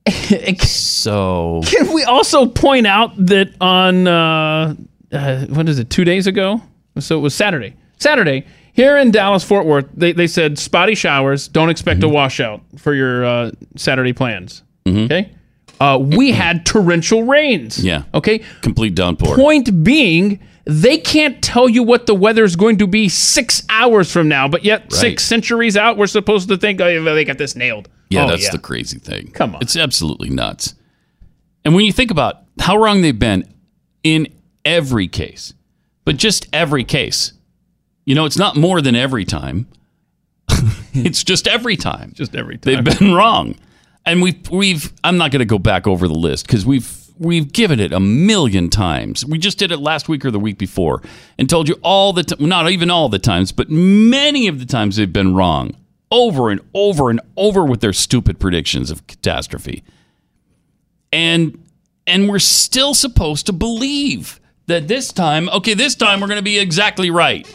so Can we also point out that on uh, uh, what is it? Two days ago, so it was Saturday. Saturday here in Dallas Fort Worth, they, they said spotty showers. Don't expect Mm-hmm. a washout for your uh, Saturday plans. Okay, uh, we had torrential rains. yeah, Okay. complete downpour. Point being, they can't tell you what the weather is going to be six hours from now, but yet Right. six centuries out, we're supposed to think, oh, they got this nailed. Yeah, Oh, that's the crazy thing. Come on. It's absolutely nuts. And when you think about how wrong they've been in every case, but just every case, you know, it's not more than every time. it's just every time. Just every time. They've been wrong. And we've we've I'm not going to go back over the list cuz we've we've given it a million times. We just did it last week or the week before and told you all the t- not even all the times, but many of the times they've been wrong over and over and over with their stupid predictions of catastrophe. And and we're still supposed to believe that this time, okay, this time we're going to be exactly right.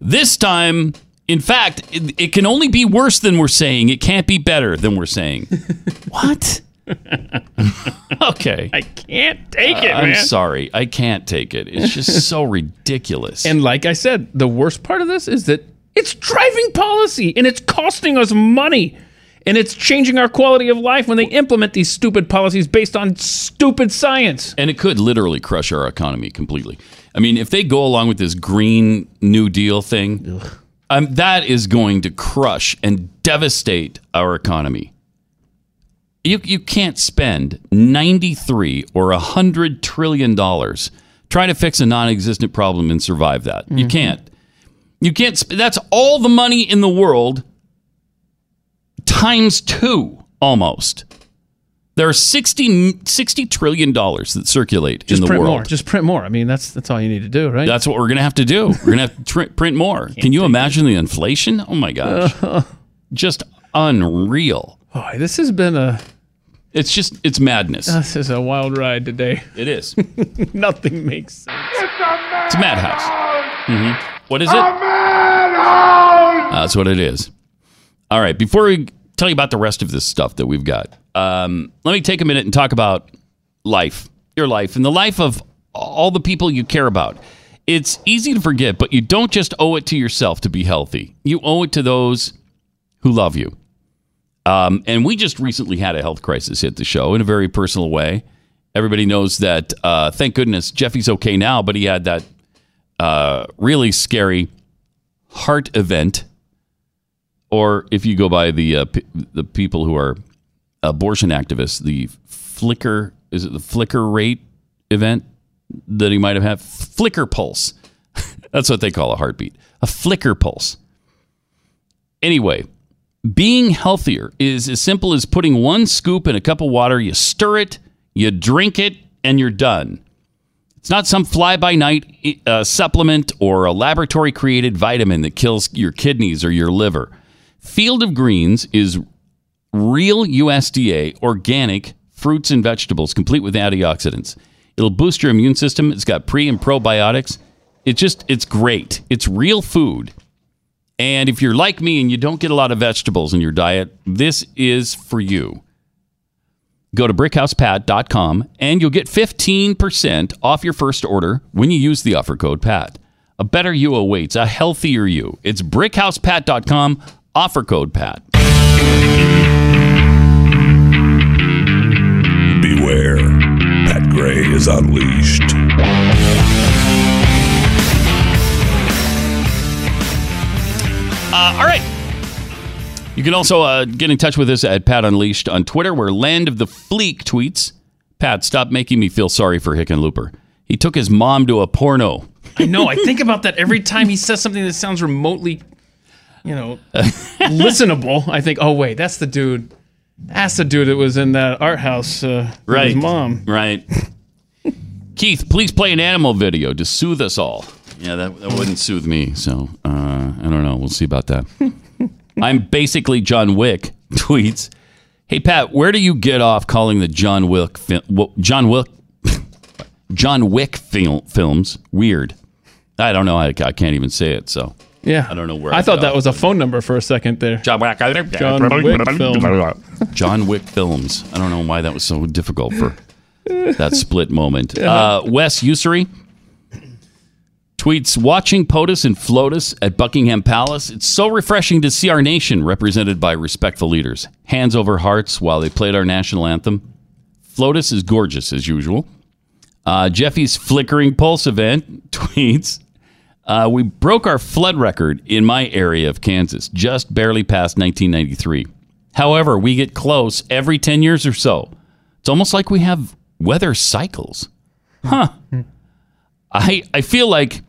This time, in fact, it, it can only be worse than we're saying. It can't be better than we're saying. what? okay. I can't take it, uh, I'm man. sorry. I can't take it. It's just so ridiculous. And like I said, the worst part of this is that it's driving policy and it's costing us money. And it's changing our quality of life when they implement these stupid policies based on stupid science. And it could literally crush our economy completely. I mean, if they go along with this Green New Deal thing, um, that is going to crush and devastate our economy. You, you can't spend 93 or 100 trillion dollars trying to fix a non-existent problem and survive that. You can't. You can't sp- that's all the money in the world times 2 almost. There are 60, 60 trillion dollars that circulate Just in the world. print world. more. Just print more. I mean, that's that's all you need to do, right? That's what we're going to have to do. We're going to have to tr- print more. Can you imagine the inflation? Oh my gosh. just unreal. Boy, this has been a It's just it's madness. this is a wild ride today. It is. Nothing makes sense. It's a madhouse. hmm What is it? That's what it is. All right. Before we tell you about the rest of this stuff that we've got, um, let me take a minute and talk about life, your life, and the life of all the people you care about. It's easy to forget, but you don't just owe it to yourself to be healthy. You owe it to those who love you. Um, and we just recently had a health crisis hit the show in a very personal way. Everybody knows that. Uh, thank goodness Jeffy's okay now, but he had that uh, really scary heart event, or if you go by the uh, p- the people who are abortion activists, the flicker is it the flicker rate event that he might have had flicker pulse. That's what they call a heartbeat, a flicker pulse. Anyway, being healthier is as simple as putting one scoop in a cup of water, you stir it, you drink it, and you're done. It's not some fly by night uh, supplement or a laboratory created vitamin that kills your kidneys or your liver. Field of Greens is real USDA organic fruits and vegetables complete with antioxidants. It'll boost your immune system. It's got pre and probiotics. It's just, it's great. It's real food. And if you're like me and you don't get a lot of vegetables in your diet, this is for you. Go to brickhousepat.com and you'll get 15% off your first order when you use the offer code PAT. A better you awaits, a healthier you. It's brickhousepat.com, offer code PAT. Beware. Pat Gray is unleashed. Uh, all right. You can also uh, get in touch with us at Pat Unleashed on Twitter, where Land of the Fleek tweets Pat, stop making me feel sorry for Hickenlooper. He took his mom to a porno. I know. I think about that every time he says something that sounds remotely, you know, listenable. I think, oh wait, that's the dude. That's the dude that was in that art house uh, with Right. his mom. Right. Keith, please play an animal video to soothe us all. Yeah, that, that wouldn't soothe me. So uh, I don't know. We'll see about that. I'm basically John Wick. Tweets. Hey Pat, where do you get off calling the John Wick wo- John Wick John Wick fil- films weird? I don't know. I, I can't even say it. So Yeah. I don't know where I I thought that was a phone number for a second there. John Wick. John Wick film. John Wick films. I don't know why that was so difficult for that split moment. Uh, Wes Usury tweets watching POTUS and FLOTUS at Buckingham Palace. It's so refreshing to see our nation represented by respectful leaders. Hands over hearts while they played our national anthem. FLOTUS is gorgeous as usual. Uh, Jeffy's flickering pulse event tweets. Uh, we broke our flood record in my area of Kansas, just barely past 1993. However, we get close every 10 years or so. It's almost like we have weather cycles. Huh. I, I feel like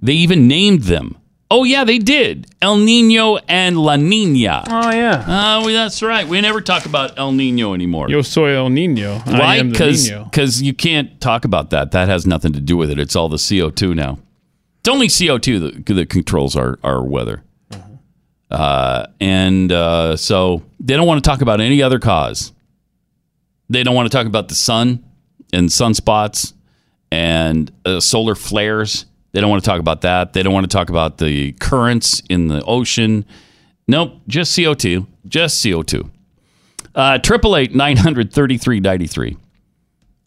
they even named them. Oh, yeah, they did. El Nino and La Nina. Oh yeah. Oh, well, that's right. We never talk about El Nino anymore. Yo soy el niño. Why? Because you can't talk about that. That has nothing to do with it. It's all the CO2 now. It's only CO2 that, that controls our, our weather. Uh, and uh, so they don't want to talk about any other cause. They don't want to talk about the sun and sunspots and uh, solar flares. They don't want to talk about that. They don't want to talk about the currents in the ocean. Nope, just CO2. Just CO2. Uh, Triple eight nine hundred thirty three ninety three.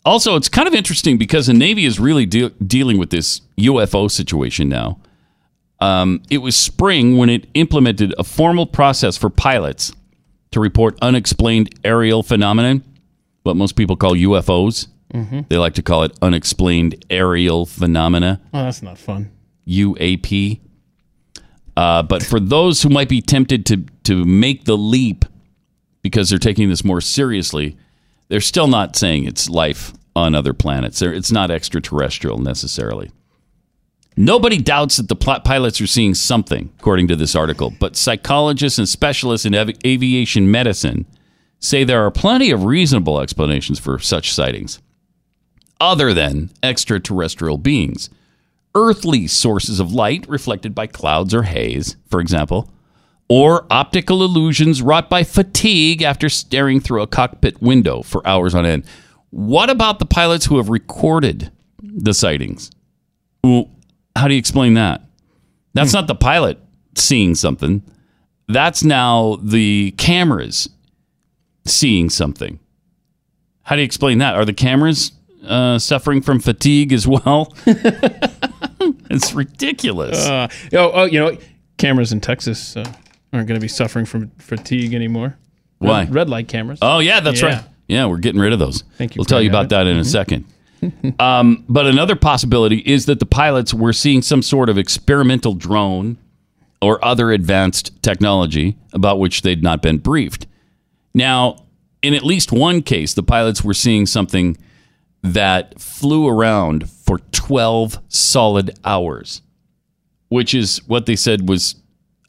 Also, it's kind of interesting because the Navy is really de- dealing with this UFO situation now. Um, it was spring when it implemented a formal process for pilots to report unexplained aerial phenomenon, what most people call UFOs. Mhm. They like to call it unexplained aerial phenomena. Oh, that's not fun. UAP. Uh, but for those who might be tempted to to make the leap because they're taking this more seriously, they're still not saying it's life on other planets. It's not extraterrestrial necessarily. Nobody doubts that the pilots are seeing something, according to this article, but psychologists and specialists in avi- aviation medicine say there are plenty of reasonable explanations for such sightings, other than extraterrestrial beings earthly sources of light reflected by clouds or haze, for example, or optical illusions wrought by fatigue after staring through a cockpit window for hours on end. What about the pilots who have recorded the sightings? Well, how do you explain that? That's not the pilot seeing something. That's now the cameras seeing something. How do you explain that? Are the cameras uh, suffering from fatigue as well? it's ridiculous. Uh, oh, oh, you know, cameras in Texas uh, aren't going to be suffering from fatigue anymore. Red- Why? Red, light cameras. Oh yeah, that's Yeah. right. Yeah, we're getting rid of those. Thank you We'll tell you about that that in a second. um, but another possibility is that the pilots were seeing some sort of experimental drone or other advanced technology about which they'd not been briefed. Now, in at least one case, the pilots were seeing something that flew around for 12 solid hours, which is what they said was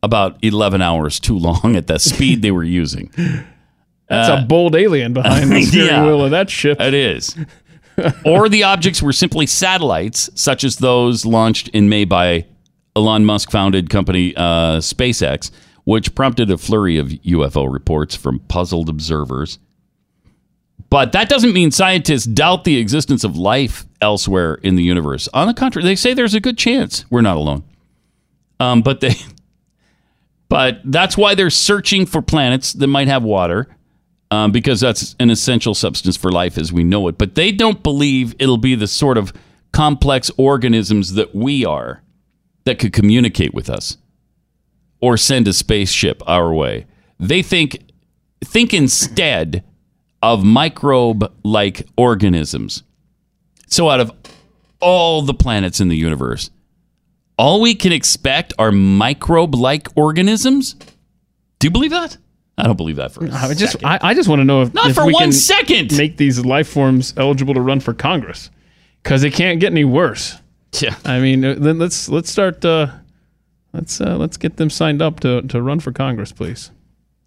about 11 hours too long at the speed they were using. That's Uh, a bold alien behind the steering yeah. wheel of that ship. It is. or the objects were simply satellites, such as those launched in May by Elon Musk founded company uh, SpaceX, which prompted a flurry of UFO reports from puzzled observers. But that doesn't mean scientists doubt the existence of life elsewhere in the universe. On the contrary, they say there's a good chance we're not alone. Um, but they, but that's why they're searching for planets that might have water, um, because that's an essential substance for life as we know it. But they don't believe it'll be the sort of complex organisms that we are that could communicate with us or send a spaceship our way. They think think instead of microbe like organisms. So out of all the planets in the universe, all we can expect are microbe-like organisms? Do you believe that? I don't believe that for a I would just, second. I, I just want to know if Not if for we one can second. make these life forms eligible to run for Congress because it can't get any worse. Yeah. I mean, uh, then let's let's start. Uh, let's uh, let's get them signed up to, to run for Congress, please.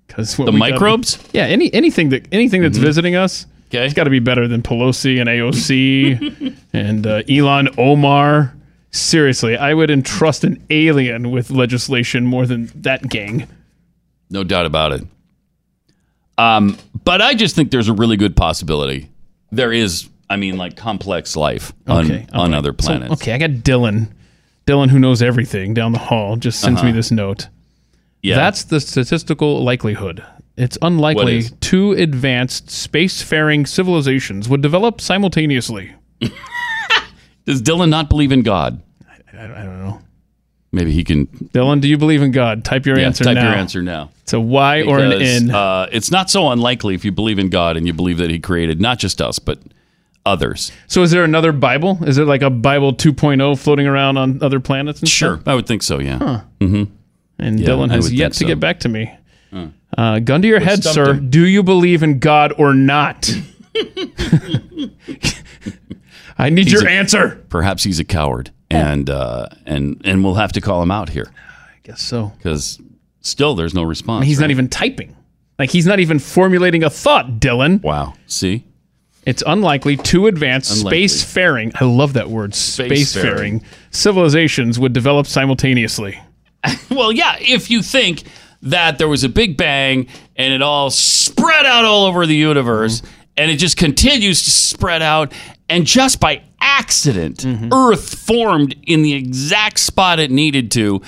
Because The microbes? yeah, any anything that anything that's Mhm. visiting us, okay, it's got to be better than Pelosi and AOC and uh, Ilhan Omar. Seriously, I would entrust an alien with legislation more than that gang. No doubt about it. Um, but I just think there's a really good possibility. There is, I mean, like complex life on, Okay, on other So, planets. okay, I got Dylan. Dylan, who knows everything down the hall, just sends me Uh-huh. this note. Yeah. That's the statistical likelihood. It's unlikely two advanced spacefaring civilizations would develop simultaneously. Does Dylan not believe in God? I, I don't know. Maybe he can Dylan, do you believe in God? Type your yeah, answer type now. your answer now. It's a Y or an Because, N. Uh, it's not so unlikely if you believe in God and you believe that He created not just us but others. So is there another Bible? Is there like a Bible 2.0 floating around on other planets and Sure, stuff? I would think so. Yeah. Huh. hmm And Yeah, Dylan I has would yet think to so. get back to me. Huh. Uh, gun to your What head, stumped sir. him? Do you believe in God or not? I need He's your a- answer. Perhaps he's a coward, and uh, and and we'll have to call him out here I guess so. because still there's no response. He's not even typing. Like he's not even formulating a thought, Dylan. Wow. See, It's unlikely two advanced Unlikely. spacefaring, I love that word, Spacefaring. spacefaring civilizations would develop simultaneously. well, yeah. If you think that there was a big bang and it all spread out all over the universe, and it just continues to spread out, and just by accident, Earth formed in the exact spot it needed to,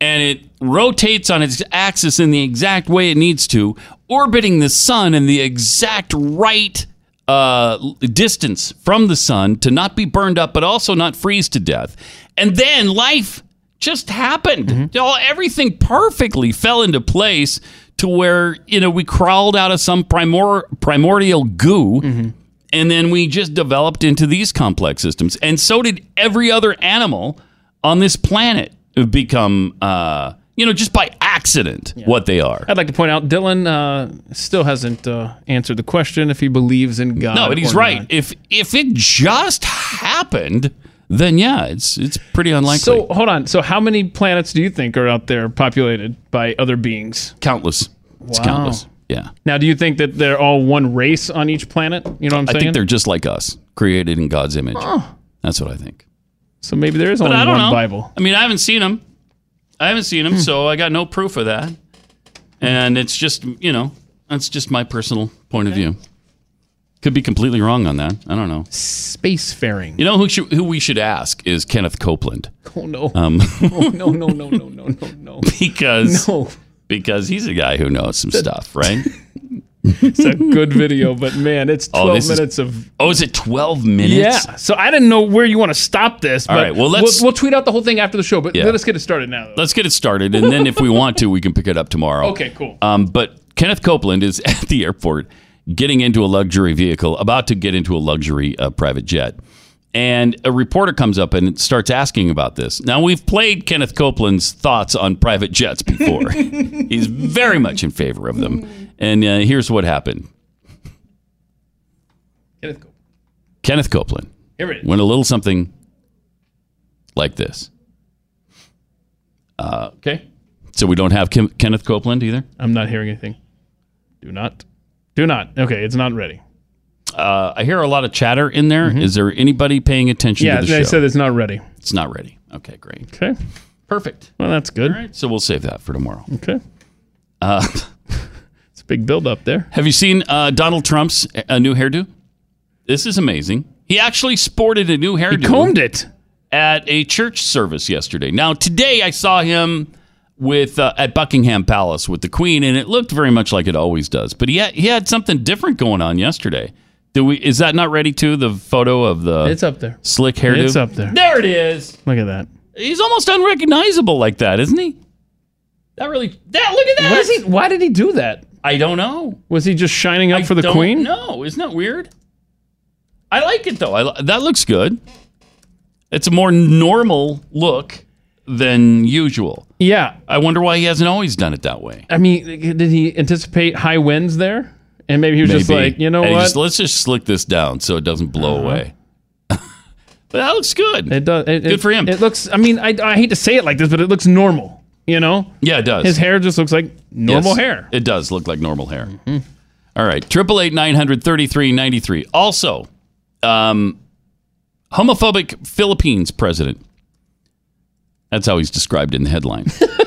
and it rotates on its axis in the exact way it needs to, orbiting the sun in the exact right uh, distance from the sun to not be burned up, but also not freeze to death. And then life just happened. All, everything perfectly fell into place to where, you know, we crawled out of some primor- primordial goo. And then we just developed into these complex systems. And so did every other animal on this planet become, uh, you know, just by accident what they are. I'd like to point out Dylan uh, still hasn't uh, answered the question if he believes in God. No, but he's right. not. If if it just happened, then yeah, it's it's pretty unlikely. So hold on. So how many planets do you think are out there populated by other beings? countless. It's countless. Yeah. Now, do you think that they're all one race on each planet? You know what I'm saying? I think they're just like us, created in God's image. That's what I think. so maybe there is But only I don't one know. Bible. I mean, I haven't seen them. I haven't seen them, hmm. so I got no proof of that. And it's just, you know, that's just my personal point of view. Could be completely wrong on that. I don't know. Spacefaring. You know who should, who we should ask is Kenneth Copeland. Oh no. Um, oh, no, no, no, no, no, no, no. because No. because he's a guy who knows some stuff, right? It's a good video, but man, it's 12 Oh, this is- minutes of. Oh, is it 12 minutes? Yeah. So I didn't know where you want to stop this. All but right, well, let's- we'll, we'll tweet out the whole thing after the show, but Yeah. let us get it started now. Though. Let's get it started, and then if we want to, we can pick it up tomorrow. Okay, cool. Um, but Kenneth Copeland is at the airport getting into a luxury vehicle, about to get into a luxury uh, private jet. And a reporter comes up and starts asking about this. Now, we've played Kenneth Copeland's thoughts on private jets before. He's very much in favor of them. And uh, here's what happened Kenneth Copeland. Kenneth Copeland Here it is. went a little something like this. Uh, okay. So we don't have Kim- Kenneth Copeland either? I'm not hearing anything. Do not. Do not. Okay, it's not ready. Uh, I hear a lot of chatter in there. Is there anybody paying attention Mm-hmm. Yeah, to the they show? said it's not ready. it's not ready. Okay, great. Okay. Perfect. Well, that's good. All right, so we'll save that for tomorrow. Okay. Uh, It's a big build up there. have you seen uh, Donald Trump's uh, new hairdo? This is amazing. He actually sported a new hairdo. He combed it. at a church service yesterday. Now today I saw him with uh, at Buckingham Palace with the Queen, and it looked very much like it always does. But he had, he had something different going on yesterday. Do we? Is that not ready too? The photo of the It's up there. slick hairdo. It's up there. There it is. Look at that. He's almost unrecognizable like that, isn't he? That really. That look at that. What is he, why did he do that? I don't know. Was he just shining up I for the don't queen? No, Isn't that weird? I like it though. I, that looks good. It's a more normal look than usual. Yeah. I wonder why he hasn't always done it that way. I mean, did he anticipate high winds there? And maybe he was just Maybe. like, you know And what? just- let's just slick this down so it doesn't blow Uh-huh. away. but that looks good. It does. It, Good it- for him. It looks. I mean, I, I hate to say it like this, but it looks normal. You know? Yeah, it does. His hair just looks like normal Yes, hair. It does look like normal hair. All right, triple eight nine hundred thirty three ninety three. Also, um, homophobic Philippines president. That's how he's described in the headline.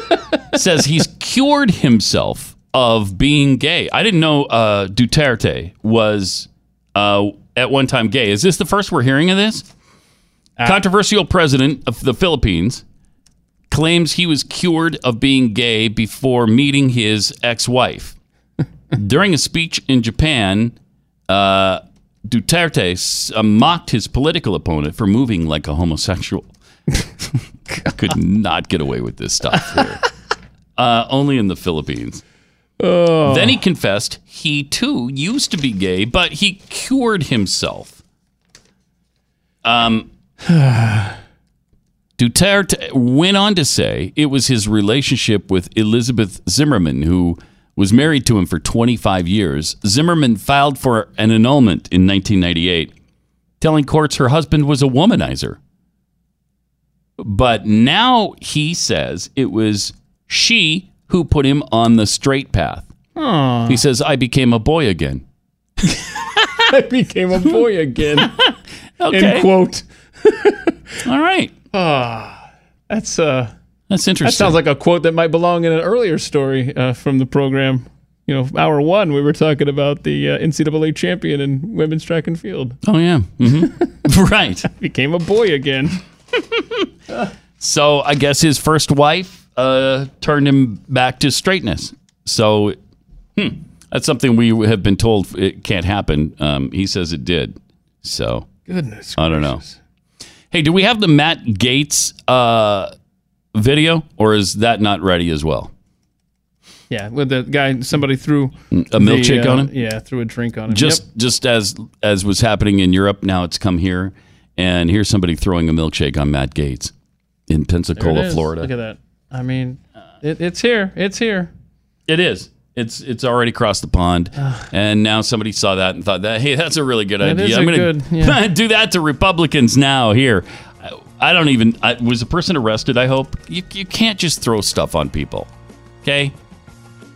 says he's cured himself of being gay. I didn't know uh, Duterte was uh, at one time gay. Is this the first we're hearing of this? Controversial president of the Philippines claims he was cured of being gay before meeting his ex-wife. During a speech in Japan, uh, Duterte uh, mocked his political opponent for moving like a homosexual. Could not get away with this stuff here. Uh, only in the Philippines. Oh. Then he confessed he too used to be gay, but he cured himself. Um, Duterte went on to say it was his relationship with Elizabeth Zimmerman, who was married to him for 25 years. Zimmerman filed for an annulment in 1998, telling courts her husband was a womanizer. But now he says it was she who put him on the straight path. Aw. He says, I became a boy again. I became a boy again. Okay. End quote. All right. Ah, that's uh, that's interesting. That sounds like a quote that might belong in an earlier story uh, from the program. You know, hour one, we were talking about the uh, NCAA champion in women's track and field. Oh, yeah. hmm right. Became a boy again. So I guess his first wife uh, turned him back to straightness. So hmm, that's something we have been told it can't happen. Um, he says it did. So Goodness. I don't know. Hey, do we have the Matt Gaetz uh, video, or is that not ready as well? Yeah, with the guy, somebody threw A milkshake the, uh, on him? Yeah, threw a drink on him. Just Yep. just as as was happening in Europe, now it's come here, and here's somebody throwing a milkshake on Matt Gaetz in Pensacola. Florida. Look at that. I mean, it, it's here. It's here. It is. It's it's already crossed the pond, and now somebody saw that and thought that hey, that's a really good idea. is I'm going good- yeah. to do that to Republicans now. Here, I, I don't even. I, was the person arrested? I hope you you can't just throw stuff on people. Okay,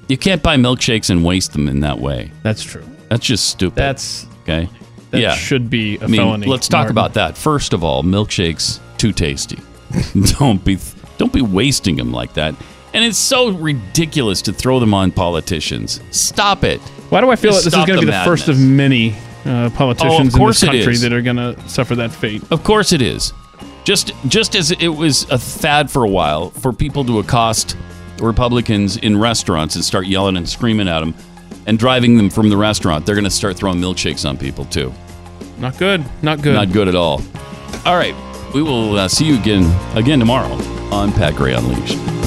you can't buy milkshakes and waste them in that way. That's true. That's just stupid. That's okay. That yeah, should be a I mean, felony, let's talk Martin. about that. First of all, milkshakes too tasty. don't be don't be wasting them like that. And it's so ridiculous to throw them on politicians. Stop it. Why do I feel Just that this is going to be the the first of many uh, politicians in this country that are going to suffer that fate? Of course it is. Just just as it was a fad for a while for people to accost Republicans in restaurants and start yelling and screaming at them and driving them from the restaurant, they're going to start throwing milkshakes on people too. Not good. Not good. Not good at all. All right, we will uh, see you again again tomorrow on Pat Gray Unleashed.